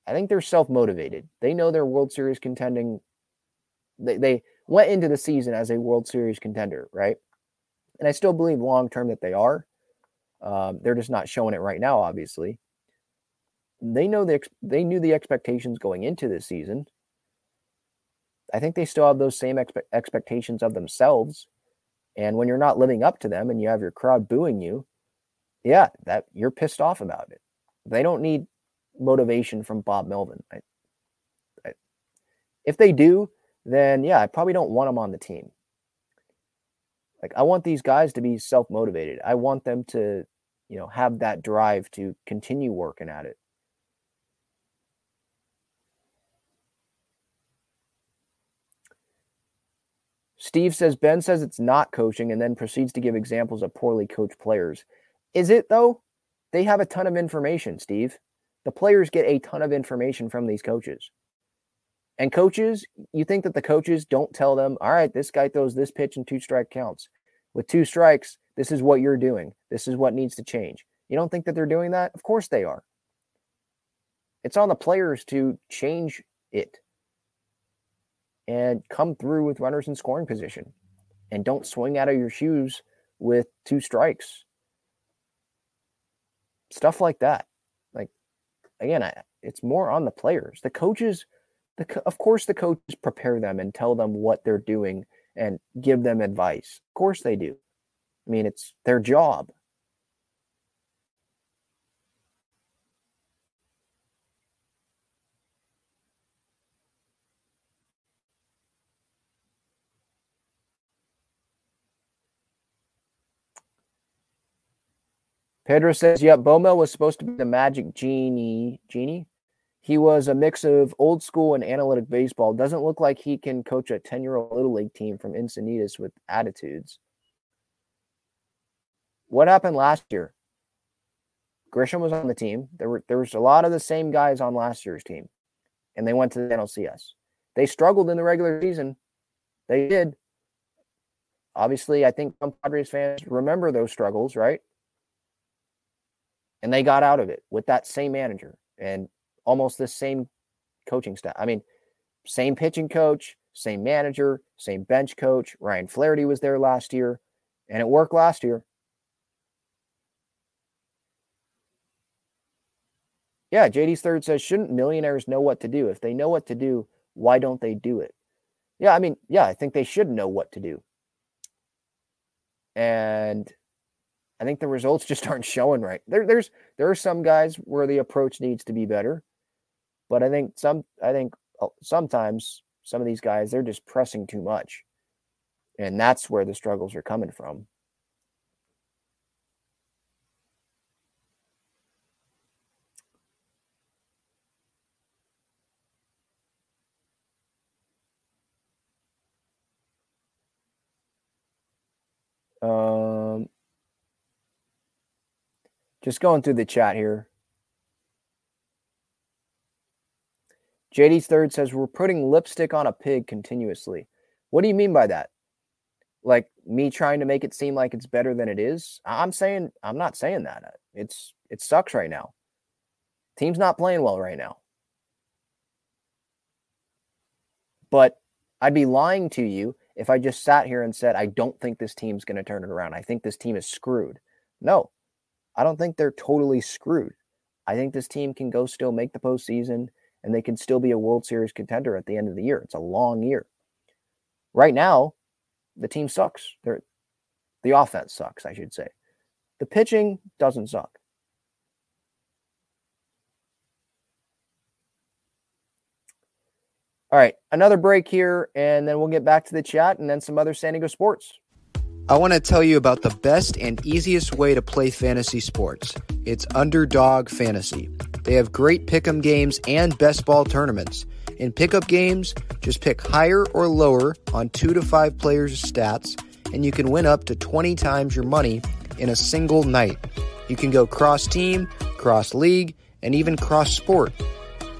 I think they're self motivated. They know they're World Series contending. They, they went into the season as a World Series contender, right? And I still believe long term that they are. Um, they're just not showing it right now, obviously. They know the they knew the expectations going into this season. I think they still have those same expe- expectations of themselves. And when you're not living up to them and you have your crowd booing you, yeah, that you're pissed off about it. They don't need motivation from Bob Melvin. I, I, If they do, then yeah, I probably don't want them on the team. Like I want these guys to be self-motivated. I want them to, you know, have that drive to continue working at it. Steve says Ben says it's not coaching and then proceeds to give examples of poorly coached players. Is it though? They have a ton of information, Steve. The players get a ton of information from these coaches. And coaches, you think that the coaches don't tell them, all right, this guy throws this pitch and two strike counts. With two strikes, this is what you're doing. This is what needs to change. You don't think that they're doing that? Of course they are. It's on the players to change it and come through with runners in scoring position and don't swing out of your shoes with two strikes. Stuff like that. Again, I, it's more on the players. The coaches, the of course the coaches prepare them and tell them what they're doing and give them advice. Of course they do. I mean, it's their job. Pedro says, "Yep, Bomel was supposed to be the magic genie. Genie. He was a mix of old school and analytic baseball. Doesn't look like he can coach a ten-year-old little league team from Encinitas with attitudes." What happened last year? Grisham was on the team. There were there was a lot of the same guys on last year's team, and they went to the NLCS. They struggled in the regular season. They did. Obviously, I think some Padres fans remember those struggles, right? And they got out of it with that same manager and almost the same coaching staff. I mean, same pitching coach, same manager, same bench coach. Ryan Flaherty was there last year, and it worked last year. Yeah, JD's third says, shouldn't millionaires know what to do? If they know what to do, why don't they do it? Yeah, I mean, yeah, I think they should know what to do. And I think the results just aren't showing right. There, there's there are some guys where the approach needs to be better, but I think some I think uh, sometimes some of these guys they're just pressing too much, and that's where the struggles are coming from. Um, just going through the chat here. JD's third says we're putting lipstick on a pig continuously. What do you mean by that? Like me trying to make it seem like it's better than it is? I'm saying I'm not saying that. It's it sucks right now. Team's not playing well right now. But I'd be lying to you if I just sat here and said I don't think this team's going to turn it around. I think this team is screwed. No, I don't think they're totally screwed. I think this team can go still make the postseason and they can still be a World Series contender at the end of the year. It's a long year. Right now, the team sucks. They're, the offense sucks, I should say. The pitching doesn't suck. All right, another break here, and then we'll get back to the chat and then some other San Diego sports. I want to tell you about the best and easiest way to play fantasy sports. It's Underdog Fantasy. They have great pick'em games and best ball tournaments. In pick'em games, just pick higher or lower on two to five players' stats, and you can win up to 20 times your money in a single night. You can go cross team, cross league, and even cross sport.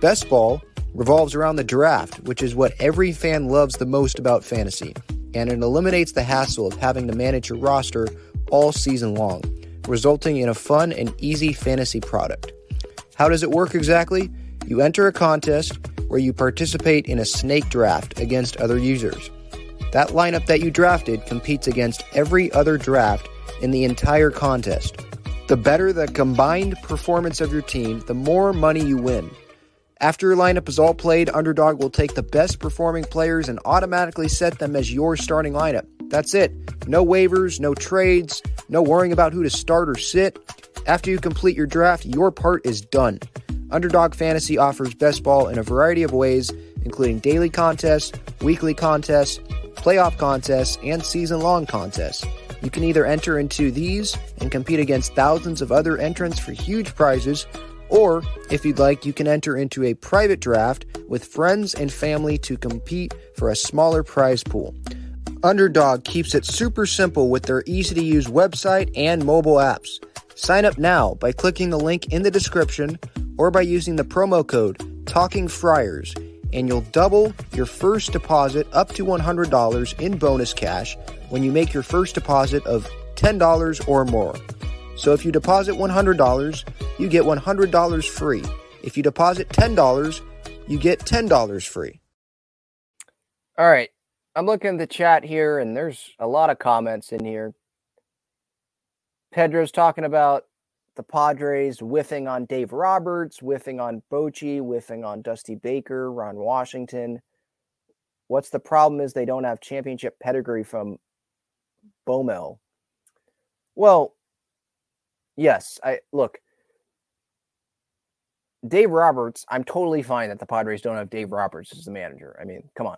Best ball revolves around the draft, which is what every fan loves the most about fantasy and it eliminates the hassle of having to manage your roster all season long, resulting in a fun and easy fantasy product. How does it work exactly? You enter a contest where you participate in a snake draft against other users. That lineup that you drafted competes against every other draft in the entire contest. The better the combined performance of your team, the more money you win. After your lineup is all played, Underdog will take the best performing players and automatically set them as your starting lineup. That's it. No waivers, no trades, no worrying about who to start or sit. After you complete your draft, your part is done. Underdog Fantasy offers best ball in a variety of ways, including daily contests, weekly contests, playoff contests, and season long contests. You can either enter into these and compete against thousands of other entrants for huge prizes, or if you'd like, you can enter into a private draft with friends and family to compete for a smaller prize pool. Underdog keeps it super simple with their easy to use website and mobile apps. Sign up now by clicking the link in the description or by using the promo code Talking Friars, and you'll double your first deposit up to $100 in bonus cash when you make your first deposit of $10 or more. So if you deposit $100, you get $100 free. If you deposit $10, you get $10 free. All right. I'm looking at the chat here, and there's a lot of comments in here. Pedro's talking about the Padres whiffing on Dave Roberts, whiffing on Bochy, whiffing on Dusty Baker, Ron Washington. What's the problem is they don't have championship pedigree from Bomel. Well, yes, I look. Dave Roberts, I'm totally fine that the Padres don't have Dave Roberts as the manager. I mean, come on.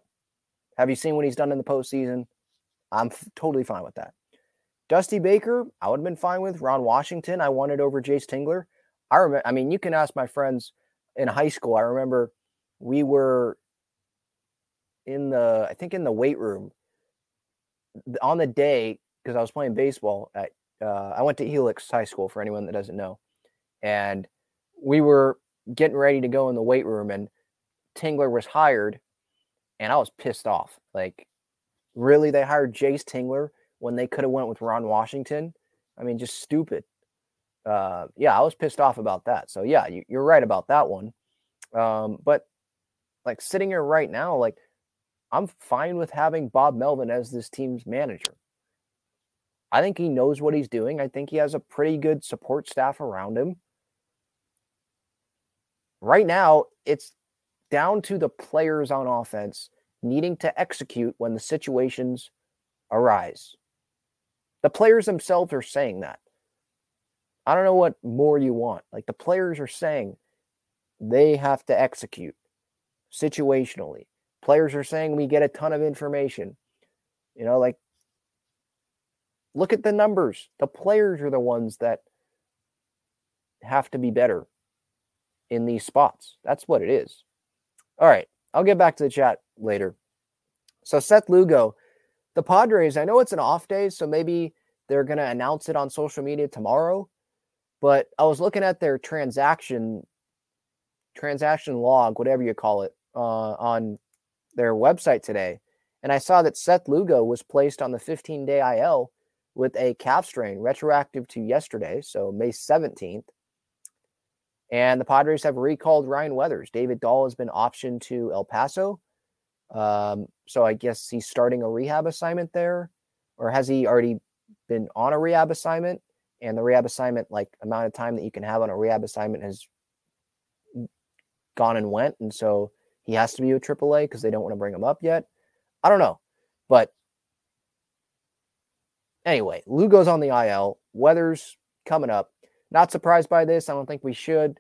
Have you seen what he's done in the postseason? I'm f- totally fine with that. Dusty Baker, I would have been fine with. Ron Washington, I wanted over Jayce Tingler. I remember, I mean, you can ask my friends in high school. I remember we were in the, I think in the weight room on the day, because I was playing baseball at, uh, I went to Helix High School for anyone that doesn't know. And we were getting ready to go in the weight room, and Tingler was hired, and I was pissed off. Like, really, they hired Jayce Tingler when they could have went with Ron Washington. I mean, just stupid. Uh, yeah, I was pissed off about that. So yeah, you, are right about that one. Um, but like sitting here right now, like I'm fine with having Bob Melvin as this team's manager. I think he knows what he's doing. I think he has a pretty good support staff around him. Right now, it's down to the players on offense needing to execute when the situations arise. The players themselves are saying that. I don't know what more you want. Like the players are saying they have to execute situationally. Players are saying we get a ton of information. You know, like look at the numbers. The players are the ones that have to be better in these spots. That's what it is. All right. I'll get back to the chat later. So Seth Lugo the Padres, I know it's an off day, so maybe they're going to announce it on social media tomorrow. But I was looking at their transaction transaction log, whatever you call it, uh, on their website today, and I saw that Seth Lugo was placed on the 15 day IL with a calf strain, retroactive to yesterday, so May 17th. And the Padres have recalled Ryan Weathers. David Dahl has been optioned to El Paso. Um, so I guess he's starting a rehab assignment there, or has he already been on a rehab assignment? And the rehab assignment, like amount of time that you can have on a rehab assignment, has gone and went, and so he has to be with AAA because they don't want to bring him up yet. I don't know, but anyway, Lugo's on the IL. Weather's coming up. Not surprised by this. I don't think we should.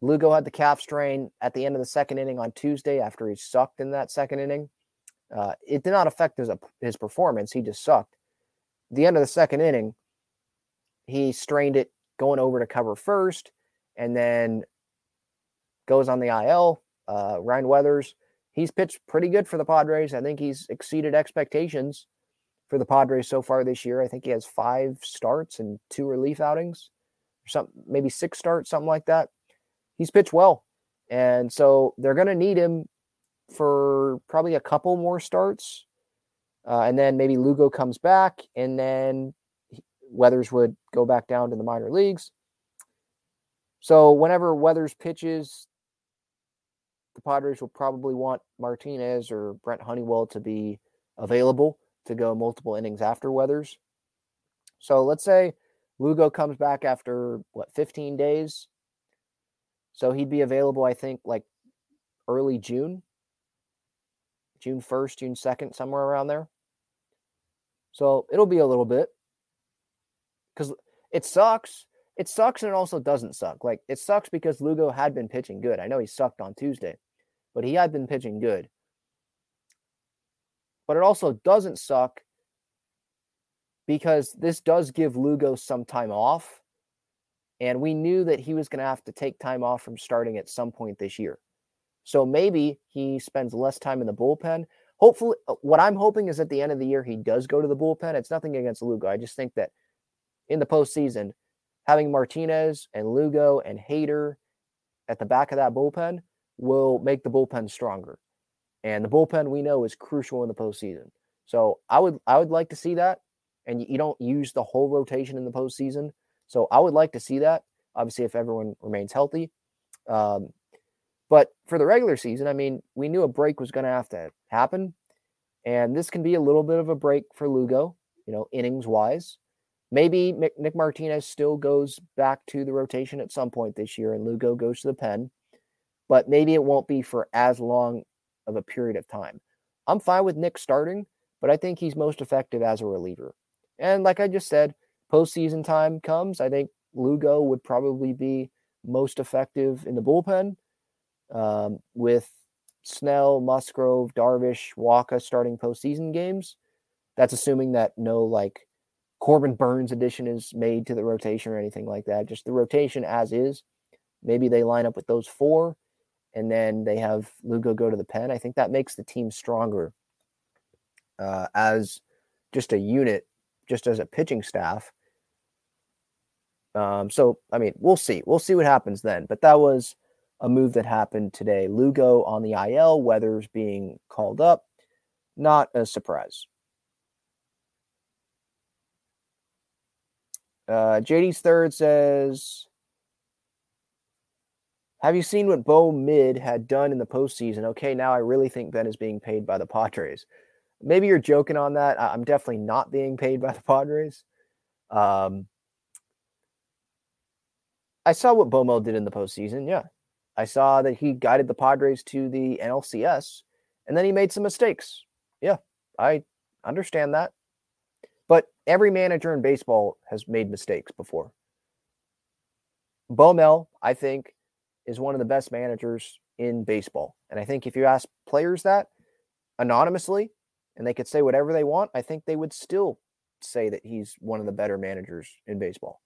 Lugo had the calf strain at the end of the second inning on Tuesday after he sucked in that second inning. Uh, it did not affect his, his performance. He just sucked. The end of the second inning, he strained it going over to cover first and then goes on the IL. Uh, Ryan Weathers, he's pitched pretty good for the Padres. I think he's exceeded expectations for the Padres so far this year. I think he has five starts and two relief outings, or some maybe six starts, something like that he's pitched well. And so they're going to need him for probably a couple more starts. Uh, and then maybe Lugo comes back, and then Weathers would go back down to the minor leagues. So whenever Weathers pitches, the Padres will probably want Martinez or Brent Honeywell to be available to go multiple innings after Weathers. So let's say Lugo comes back after what 15 days so he'd be available, I think, like early June, June 1st, June 2nd, somewhere around there. So it'll be a little bit because it sucks. it sucks and it also doesn't suck. Like it sucks because Lugo had been pitching good. I know he sucked on Tuesday, but he had been pitching good. But it also doesn't suck because this does give Lugo some time off. And we knew that he was going to have to take time off from starting at some point this year. So maybe he spends less time in the bullpen. Hopefully, uh, what I'm hoping is at the end of the year, he does go to the bullpen. It's nothing against Lugo. I just think that in the postseason, having Martinez and Lugo and Hader at the back of that bullpen will make the bullpen stronger. And the bullpen we know is crucial in the postseason. So I would I would like to see that. And you don't use the whole rotation in the postseason. So I would like to see that. Obviously, if everyone remains healthy. Um, but for the regular season, I mean, we knew a break was going to have to happen. And this can be a little bit of a break for Lugo, you know, innings wise. Maybe Nick Martinez still goes back to the rotation at some point this year and Lugo goes to the pen, but maybe it won't be for as long of a period of time. I'm fine with Nick starting, but I think he's most effective as a reliever. And like I just said, postseason time comes. I think Lugo would probably be most effective in the bullpen um, with Snell, Musgrove, Darvish, Wacha starting postseason games. That's assuming that no like Corbin Burnes addition is made to the rotation or anything like that. Just the rotation as is. Maybe they line up with those four and then they have Lugo go to the pen. I think that makes the team stronger uh, as just a unit, just as a pitching staff. Um, so, I mean, we'll see. We'll see what happens then. But that was a move that happened today. Lugo on the IL, Weathers being called up. Not a surprise. Uh, JD's third says, Have you seen what Bo Mid had done in the postseason? Okay, now I really think Ben is being paid by the Padres. Maybe you're joking on that. I'm definitely not being paid by the Padres. Um, I saw what Bomel did in the postseason. Yeah. I saw that he guided the Padres to the NLCS and then he made some mistakes. Yeah, I understand that. But every manager in baseball has made mistakes before. Bomel, I think, is one of the best managers in baseball. And I think if you ask players that anonymously and they could say whatever they want, I think they would still say that he's one of the better managers in baseball.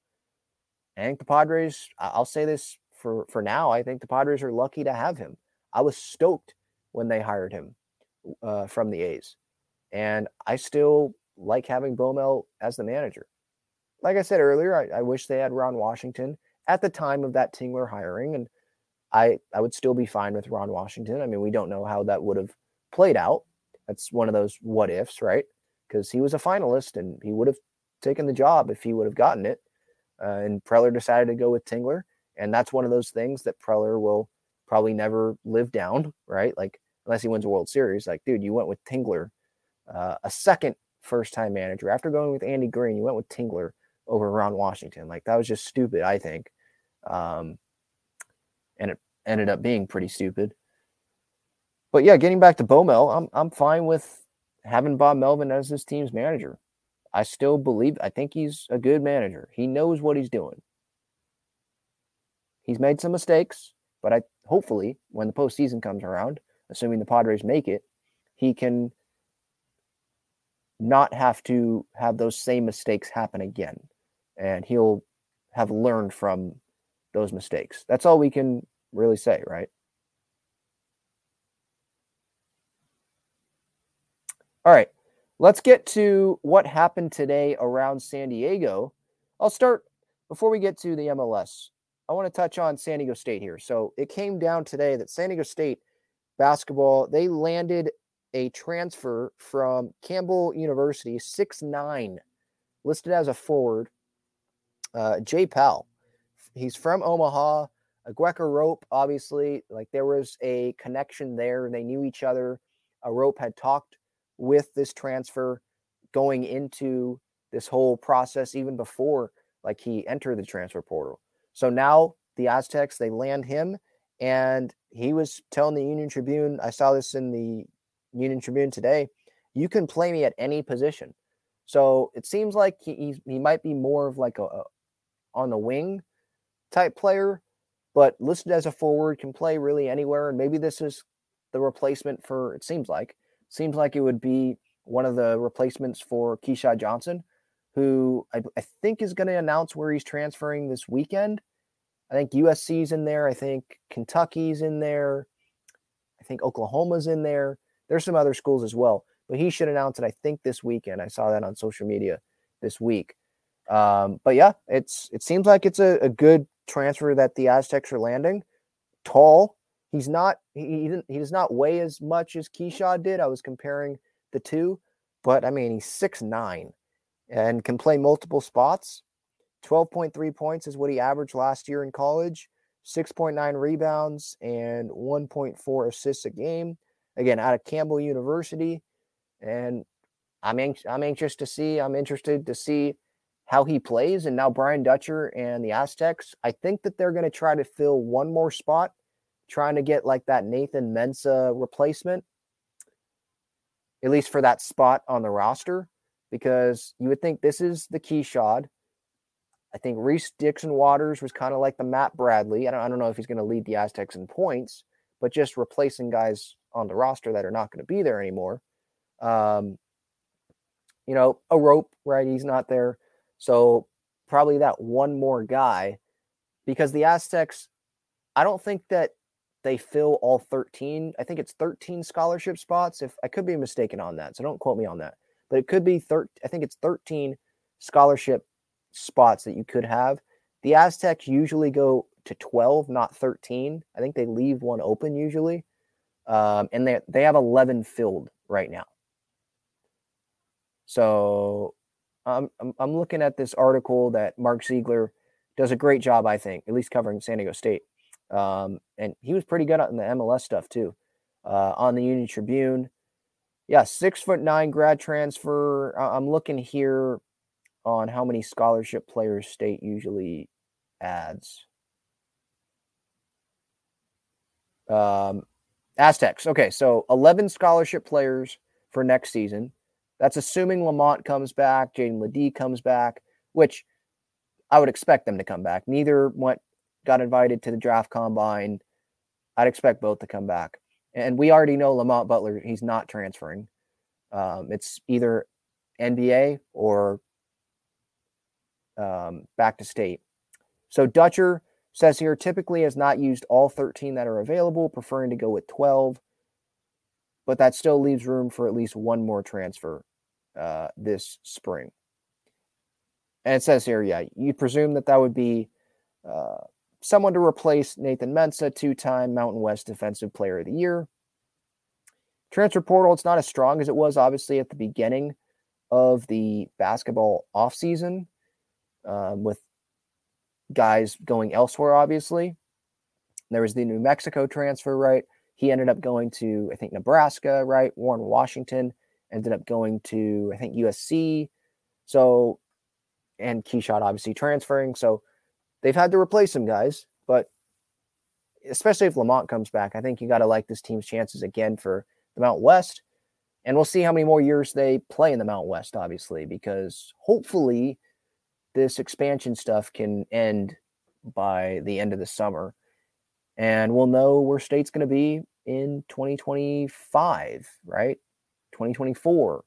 I think the Padres, I'll say this for, for now, I think the Padres are lucky to have him. I was stoked when they hired him uh, from the A's. And I still like having Bomel as the manager. Like I said earlier, I, I, wish they had Ron Washington at the time of that Tingler hiring, and I I would still be fine with Ron Washington. I mean, we don't know how that would have played out. That's one of those what ifs, right? Because he was a finalist and he would have taken the job if he would have gotten it. Uh, and Preller decided to go with Tingler, and that's one of those things that Preller will probably never live down, right? Like unless he wins a World Series. Like, dude, you went with Tingler, uh, a second first time manager. After going with Andy Green, you went with Tingler over Ron Washington. Like that was just stupid, I think. Um, and it ended up being pretty stupid. But yeah, getting back to Bomel, I'm I'm fine with having Bob Melvin as his team's manager. I still believe I think he's a good manager. He knows what he's doing. He's made some mistakes, but I hopefully when the postseason comes around, assuming the Padres make it, he can not have to have those same mistakes happen again. And he'll have learned from those mistakes. That's all we can really say, right? All right, let's get to what happened today around San Diego. I'll start before we get to the MLS. I want to touch on San Diego State here. So it came down today that San Diego State basketball, they landed a transfer from Campbell University, six nine, listed as a forward. Uh, Jay Pal. He's from Omaha. Aguek Arop, obviously, like there was a connection there. They knew each other. Arop had talked with this transfer going into this whole process even before like he entered the transfer portal. So now the Aztecs, they land him and he was telling the Union Tribune, I saw this in the Union Tribune today, you can play me at any position. So it seems like he, he might be more of like a, a on the wing type player, but listed as a forward, can play really anywhere. And maybe this is the replacement for, it seems like, seems like it would be one of the replacements for Keshad Johnson, who I, I think is going to announce where he's transferring this weekend. I think USC's in there. I think Kentucky's in there. I think Oklahoma's in there. There's some other schools as well, but he should announce it. I think this weekend. I saw that on social media this week. Um, but yeah, it's it seems like it's a, a good transfer that the Aztecs are landing. Tall. He's not. He he, he does not weigh as much as Keshad did. I was comparing the two, but I mean he's six nine and can play multiple spots. 12.3 points is what he averaged last year in college, 6.9 rebounds, and 1.4 assists a game. Again, out of Campbell University. And I'm, anx- I'm anxious to see, I'm interested to see how he plays. And now Brian Dutcher and the Aztecs, I think that they're going to try to fill one more spot, trying to get like that Nathan Mensah replacement, at least for that spot on the roster, because you would think this is the Keshad I think Reese Dixon Waters was kind of like the Matt Bradley. I don't, I don't know if he's going to lead the Aztecs in points, but just replacing guys on the roster that are not going to be there anymore. Um, you know, Arop, right? He's not there. So probably that one more guy because the Aztecs, I don't think that they fill all 13. I think it's 13 scholarship spots. If I could be mistaken on that, so don't quote me on that, but it could be 13. I think it's 13 scholarship spots that you could have. The Aztecs usually go to 12, not 13. I think they leave one open usually. Um, and they, they have 11 filled right now. So I'm, I'm looking at this article that Mark Ziegler does a great job, I think, at least covering San Diego State. Um, and he was pretty good on the MLS stuff too. Uh, on the Union Tribune, yeah, six foot nine grad transfer. I'm looking here on how many scholarship players state usually adds. Um, Aztecs. Okay, so 11 scholarship players for next season. That's assuming Lamont comes back, Jaedon LeDee comes back, which I would expect them to come back. Neither went got invited to the draft combine. I'd expect both to come back. And we already know Lamont Butler, he's not transferring. Um, it's either NBA or um, back to state. So Dutcher says here typically has not used all 13 that are available, preferring to go with 12, but that still leaves room for at least one more transfer uh, this spring. And it says here, yeah, you presume that that would be uh, someone to replace Nathan Mensah, two time Mountain West Defensive Player of the Year. Transfer portal, it's not as strong as it was obviously at the beginning of the basketball offseason um, with guys going elsewhere, obviously. There was the New Mexico transfer, right? He ended up going to, I think, Nebraska, right? Warren Washington ended up going to, I think, USC. So, and Keshad obviously transferring. So they've had to replace some guys, but especially if Lamont comes back, I think you got to like this team's chances again for the Mount West. And we'll see how many more years they play in the Mount West, obviously, because hopefully this expansion stuff can end by the end of the summer. And we'll know where state's going to be in 2025, right? 2024,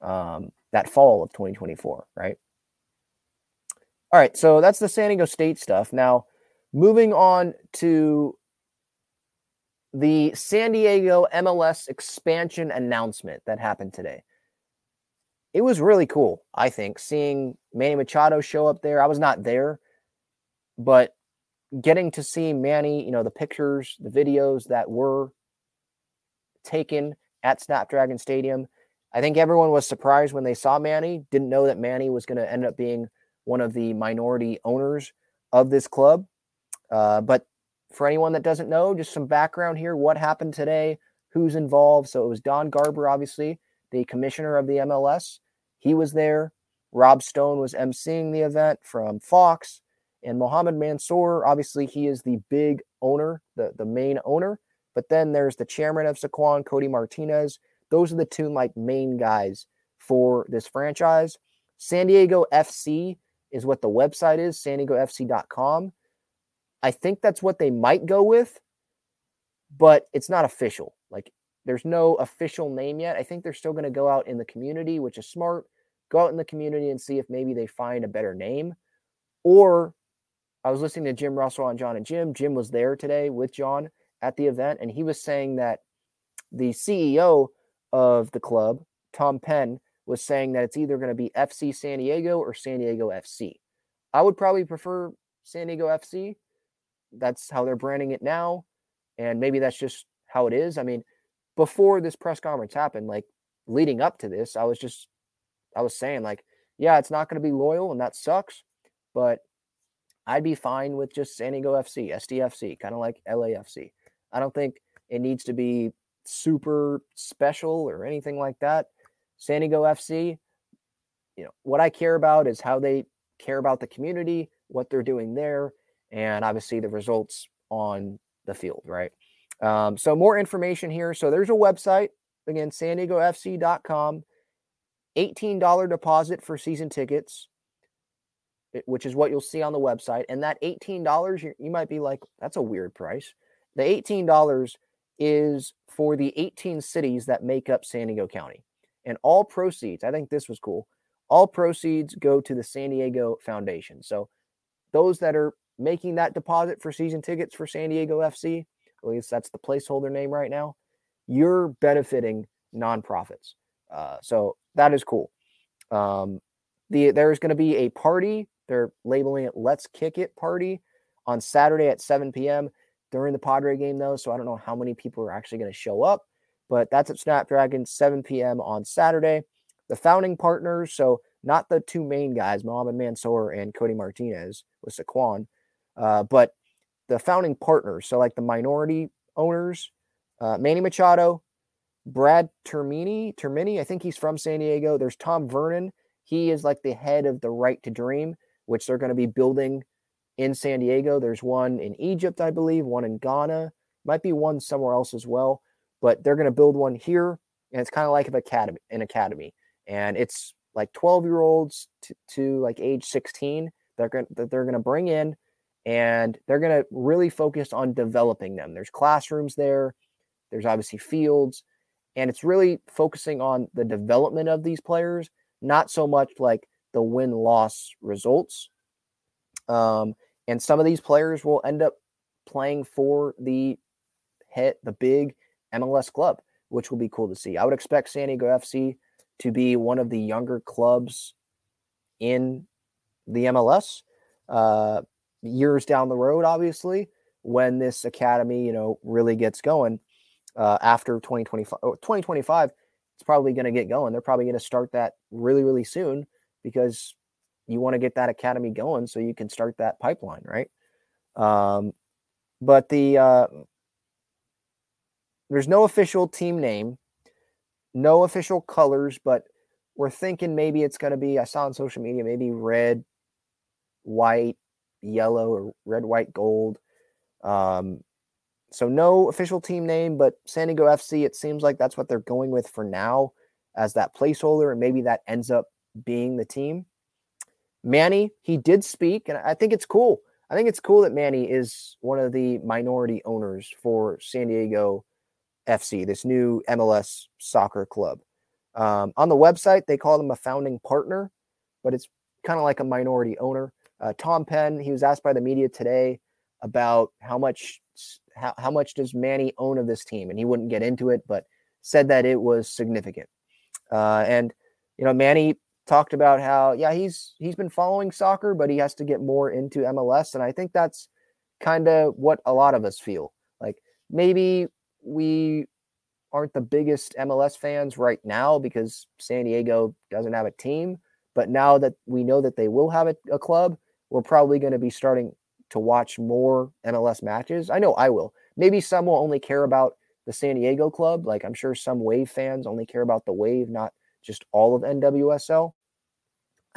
um, that fall of 2024, right? All right, so that's the San Diego State stuff. Now, moving on to the San Diego MLS expansion announcement that happened today it was really cool, I think, seeing Manny Machado show up there. I was not there, but getting to see Manny, you know, the pictures, the videos that were taken at Snapdragon Stadium. I think everyone was surprised when they saw Manny, didn't know that Manny was going to end up being one of the minority owners of this club. Uh, but for anyone that doesn't know, just some background here what happened today, who's involved. So it was Don Garber, obviously, the commissioner of the MLS. He was there. Rob Stone was emceeing the event from Fox. And Mohammed Mansour, obviously, he is the big owner, the, the main owner. But then there's the chairman of Sycuan, Cody Martinez. Those are the two like main guys for this franchise. San Diego FC is what the website is, san diegofc.com. I think that's what they might go with, but it's not official. Like there's no official name yet. I think they're still going to go out in the community, which is smart. Go out in the community and see if maybe they find a better name. Or I was listening to Jim Russell on John and Jim. Jim was there today with John at the event, and he was saying that the CEO of the club, Tom Penn, was saying that it's either going to be FC San Diego or San Diego FC. I would probably prefer San Diego FC. That's how they're branding it now. And maybe that's just how it is. I mean, before this press conference happened, like leading up to this, I was just, I was saying, like, yeah, it's not going to be loyal and that sucks, but I'd be fine with just San Diego FC, SDFC, kind of like LAFC. I don't think it needs to be super special or anything like that. San Diego FC, you know, what I care about is how they care about the community, what they're doing there, and obviously the results on the field, right? Um, so more information here. So there's a website again, san diego fc.com, $18 deposit for season tickets, which is what you'll see on the website. And that $18, you, might be like, that's a weird price. The $18 is for the 18 cities that make up San Diego County. And all proceeds, I think this was cool, all proceeds go to the San Diego Foundation. So those that are making that deposit for season tickets for San Diego FC, at least that's the placeholder name right now, you're benefiting nonprofits. Uh, so that is cool. Um, the there's going to be a party. They're labeling it "Let's Kick It" party on Saturday at 7 p.m. during the Padre game, though. So I don't know how many people are actually going to show up, but that's at Snapdragon 7 p.m. on Saturday. The founding partners, so not the two main guys, Mohamed Mansour and Cody Martinez with Sycuan, uh, but the founding partners, so like the minority owners, uh, Manny Machado, Brad Termini, Termini, I think he's from San Diego. There's Tom Vernon. He is like the head of the Right to Dream, which they're going to be building in San Diego. There's one in Egypt, I believe, one in Ghana, might be one somewhere else as well, but they're going to build one here, and it's kind of like an academy, an academy, and it's like 12 year olds to, to like age 16 they're going that they're going to bring in and they're going to really focus on developing them. There's classrooms there, there's obviously fields, and it's really focusing on the development of these players, not so much like the win loss results. Um, and some of these players will end up playing for the hit the big MLS club, which will be cool to see. I would expect San Diego FC to be one of the younger clubs in the MLS. Uh, years down the road, obviously, when this academy, you know, really gets going uh, after 2025, 2025, it's probably going to get going. They're probably going to start that really, really soon because you want to get that academy going so you can start that pipeline, right? Um, but the uh, there's no official team name, no official colors, but we're thinking maybe it's going to be. I saw on social media maybe red, white, yellow or red, white, gold. Um, so no official team name, but San Diego FC, it seems like that's what they're going with for now as that placeholder, and maybe that ends up being the team. Manny, he did speak, and I think it's cool. I think it's cool that Manny is one of the minority owners for San Diego FC, this new MLS soccer club. Um, on the website, they call him a founding partner, but it's kind of like a minority owner. Uh, Tom Penn, he was asked by the media today about how much how, how much does Manny own of this team, and he wouldn't get into it, but said that it was significant. Uh, and you know, Manny talked about how yeah he's he's been following soccer, but he has to get more into MLS, and I think that's kind of what a lot of us feel like. Maybe we aren't the biggest MLS fans right now because San Diego doesn't have a team. But now that we know that they will have a, a club, we're probably going to be starting to watch more MLS matches. I know I will. Maybe some will only care about the San Diego club. Like I'm sure some Wave fans only care about the Wave, not just all of NWSL.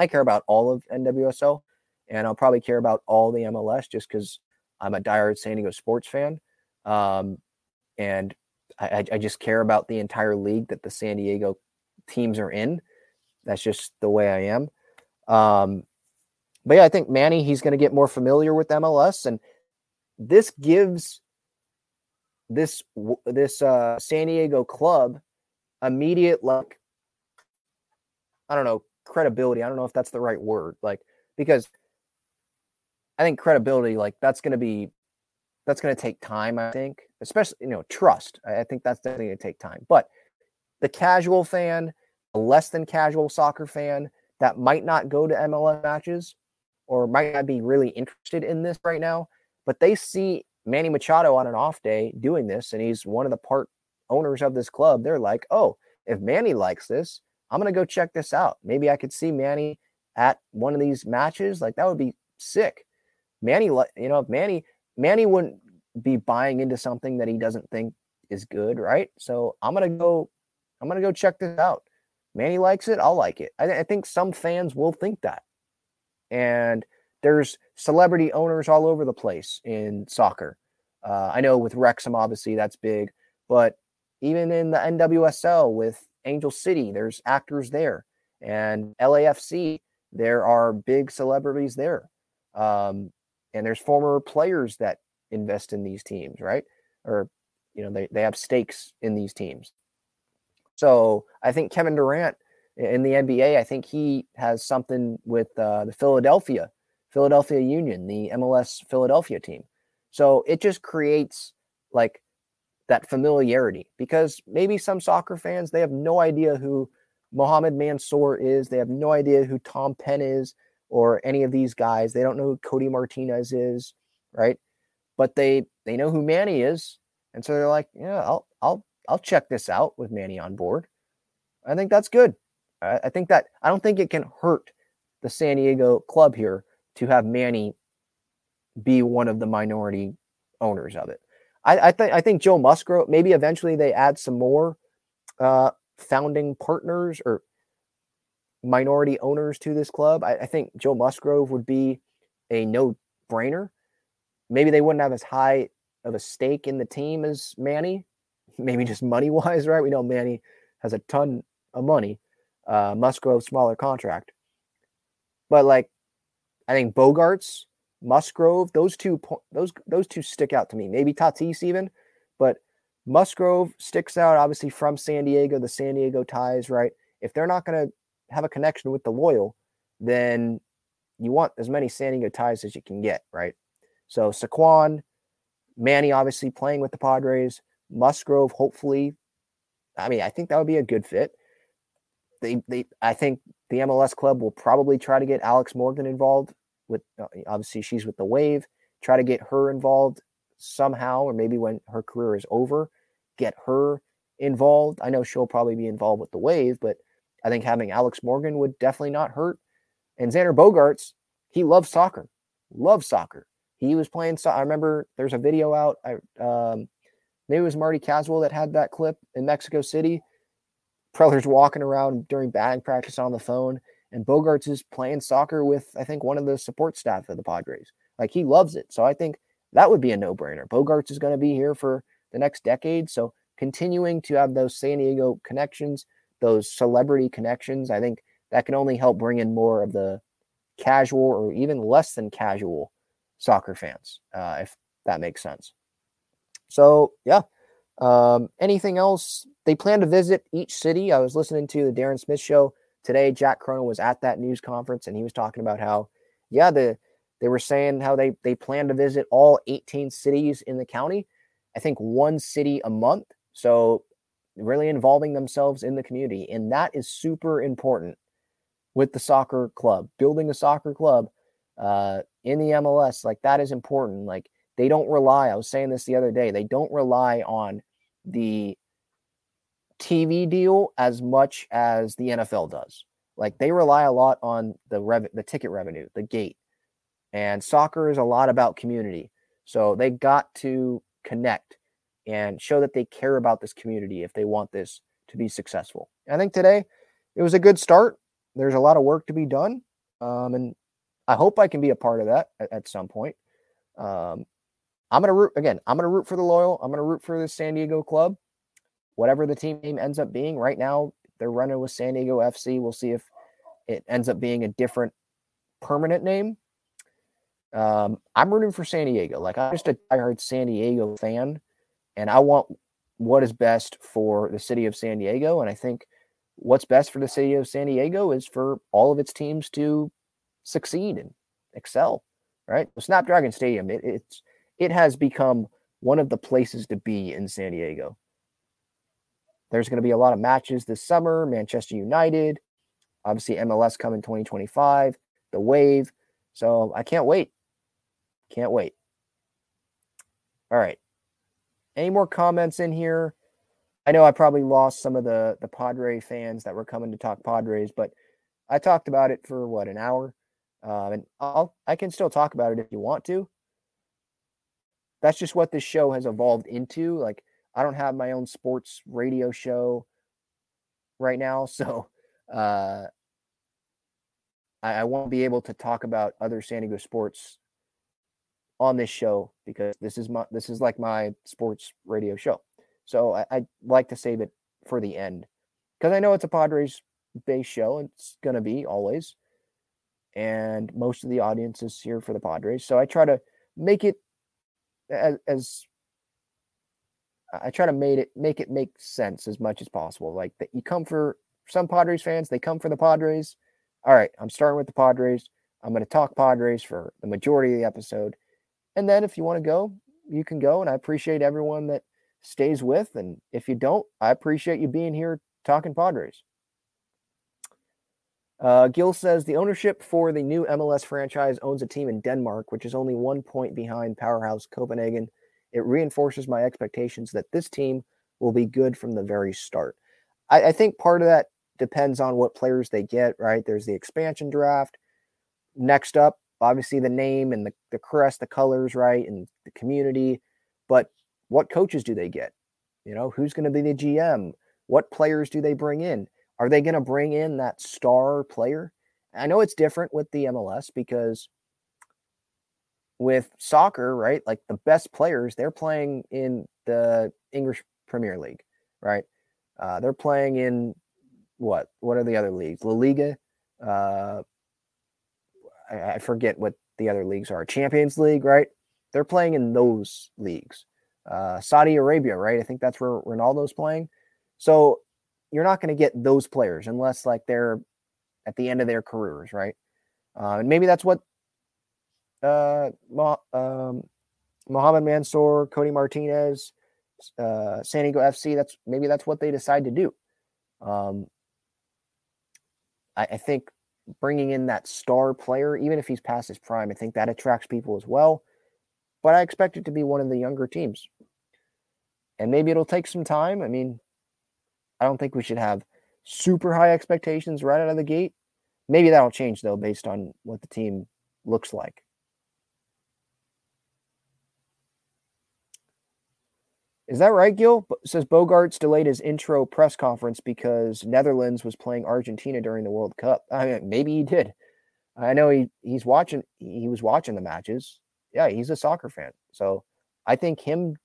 I care about all of NWSL, and I'll probably care about all the MLS just because I'm a diehard San Diego sports fan. Um, and I, I just care about the entire league that the San Diego teams are in. That's just the way I am. Um, but yeah, I think Manny, he's going to get more familiar with MLS, and this gives this this uh, San Diego club immediate like I don't know credibility. I don't know if that's the right word, like because I think credibility, like that's going to be that's going to take time. I think, especially you know trust. I, I think that's definitely going to take time. But the casual fan, a less than casual soccer fan that might not go to MLS matches or might not be really interested in this right now, but they see Manny Machado on an off day doing this, and he's one of the part owners of this club. They're like, oh, if Manny likes this, I'm gonna go check this out. Maybe I could see Manny at one of these matches. Like that would be sick. Manny, you know, Manny Manny wouldn't be buying into something that he doesn't think is good, right? So I'm gonna go, I'm gonna go check this out. Manny likes it, I'll like it. I, I think some fans will think that, and there's celebrity owners all over the place in soccer. Uh, I know with Wrexham, obviously that's big, but even in the NWSL with Angel City, there's actors there, and LAFC, there are big celebrities there, um, and there's former players that invest in these teams, right? Or you know they they have stakes in these teams. So I think Kevin Durant in the NBA, I think he has something with uh, the Philadelphia Philadelphia Union, the MLS Philadelphia team. So it just creates like that familiarity because maybe some soccer fans they have no idea who Mohamed Mansour is, they have no idea who Tom Penn is or any of these guys. They don't know who Cody Martinez is, right? But they they know who Manny is, and so they're like, yeah, I'll I'll I'll check this out with Manny on board. I think that's good. I, I think that I don't think it can hurt the San Diego club here to have Manny be one of the minority owners of it. I, I think I think Joe Musgrove maybe eventually they add some more uh, founding partners or minority owners to this club. I, I think Joe Musgrove would be a no brainer. Maybe they wouldn't have as high of a stake in the team as Manny, maybe just money wise, right? We know Manny has a ton of money. Uh, Musgrove smaller contract, but like I think Bogaerts, Musgrove, those two those those two stick out to me. Maybe Tatis even, but Musgrove sticks out obviously from San Diego, the San Diego ties, right? If they're not going to have a connection with the loyal, then you want as many San Diego ties as you can get, right? So Sycuan, Manny obviously playing with the Padres, Musgrove hopefully. I mean, I think that would be a good fit. They they I think the MLS club will probably try to get Alex Morgan involved with uh, obviously she's with the Wave. Try to get her involved somehow, or maybe when her career is over, get her involved. I know she'll probably be involved with the Wave, but I think having Alex Morgan would definitely not hurt. And Xander Bogaerts, he loves soccer, loves soccer. He was playing. So I remember there's a video out. I um, maybe it was Marty Caswell that had that clip in Mexico City. Preller's walking around during batting practice on the phone, and Bogaerts is playing soccer with, I think, one of the support staff of the Padres. Like he loves it. So I think that would be a no brainer. Bogaerts is going to be here for the next decade. So continuing to have those San Diego connections, those celebrity connections, I think that can only help bring in more of the casual or even less than casual soccer fans, uh, if that makes sense. So, yeah. Um, anything else? They plan to visit each city. I was listening to the Darren Smith show today Jack Cronin was at that news conference and he was talking about how, yeah, the they were saying how they they plan to visit all 18 cities in the county. I think one city a month. So really involving themselves in the community. And that is super important with the soccer club. Building a soccer club uh, in the MLS, like that is important. Like they don't rely, I was saying this the other day, they don't rely on the TV deal as much as the NFL does. Like they rely a lot on the rev- the ticket revenue, the gate. And soccer is a lot about community. So they got to connect and show that they care about this community if they want this to be successful. I think today it was a good start. There's a lot of work to be done. Um, and I hope I can be a part of that at, at some point. Um, I'm going to root again. I'm going to root for the loyal. I'm going to root for the San Diego club whatever the team name ends up being. Right now, they're running with San Diego FC. We'll see if it ends up being a different permanent name. Um, I'm rooting for San Diego. Like I'm just a diehard San Diego fan, and I want what is best for the city of San Diego. And I think what's best for the city of San Diego is for all of its teams to succeed and excel. Right? Snapdragon Stadium, it, it's it has become one of the places to be in San Diego. There's going to be a lot of matches this summer. Manchester United, obviously MLS coming 2025, the Wave. So I can't wait. Can't wait. All right. Any more comments in here? I know I probably lost some of the the Padre fans that were coming to talk Padres, but I talked about it for what an hour, um, and I'll I can still talk about it if you want to. That's just what this show has evolved into. Like I don't have my own sports radio show right now, so uh, I, I won't be able to talk about other San Diego sports on this show because this is my this is like my sports radio show. So I, I like to save it for the end because I know it's a Padres based show. It's gonna be always, and most of the audience is here for the Padres. So I try to make it as, as I try to make it make it make sense as much as possible. Like that you come for some Padres fans, they come for the Padres. All right, I'm starting with the Padres. I'm going to talk Padres for the majority of the episode. And then if you want to go, you can go. And I appreciate everyone that stays with. And if you don't, I appreciate you being here talking Padres. Uh, Gil says the ownership for the new MLS franchise owns a team in Denmark, which is only one point behind powerhouse Copenhagen. It reinforces my expectations that this team will be good from the very start. I, I think part of that depends on what players they get, right? There's the expansion draft. Next up, obviously the name and the, the crest, the colors, right? And the community. But what coaches do they get? You know, who's going to be the GM? What players do they bring in? Are they going to bring in that star player? I know it's different with the MLS because with soccer, right? Like the best players, they're playing in the English Premier League, right? Uh, they're playing in what? What are the other leagues? La Liga, uh, I, I forget what the other leagues are. Champions League, right? They're playing in those leagues. Uh, Saudi Arabia, right? I think that's where Ronaldo's playing. So you're not going to get those players unless like they're at the end of their careers, right? Uh, and maybe that's what uh, um, Mohamed Mansour, Cody Martinez, uh, San Diego FC. That's maybe that's what they decide to do. Um, I, I think bringing in that star player, even if he's past his prime, I think that attracts people as well. But I expect it to be one of the younger teams. And maybe it'll take some time. I mean, I don't think we should have super high expectations right out of the gate. Maybe that'll change though, based on what the team looks like. Is that right, Gil? says Bogaerts delayed his intro press conference because Netherlands was playing Argentina during the World Cup. I mean, maybe he did. I know he he's watching. He was watching the matches. Yeah, he's a soccer fan. So I think him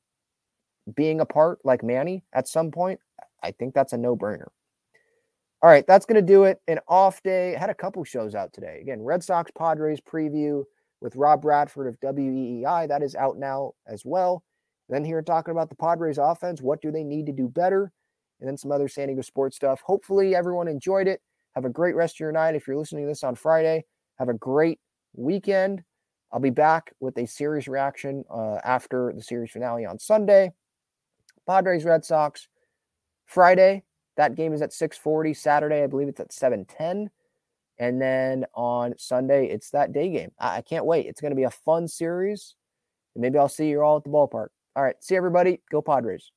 being a part like Manny at some point, I think that's a no brainer. All right, that's going to do it. An off day. Had a couple shows out today. Again, Red Sox Padres preview with Rob Bradford of WEEI. That is out now as well. Then here talking about the Padres offense. What do they need to do better? And then some other San Diego sports stuff. Hopefully everyone enjoyed it. Have a great rest of your night. If you're listening to this on Friday, have a great weekend. I'll be back with a series reaction uh, after the series finale on Sunday. Padres Red Sox Friday. That game is at 6:40. Saturday, I believe it's at 7:10. And then on Sunday, it's that day game. I, I can't wait. It's going to be a fun series. And maybe I'll see you all at the ballpark. All right. See everybody. Go Padres.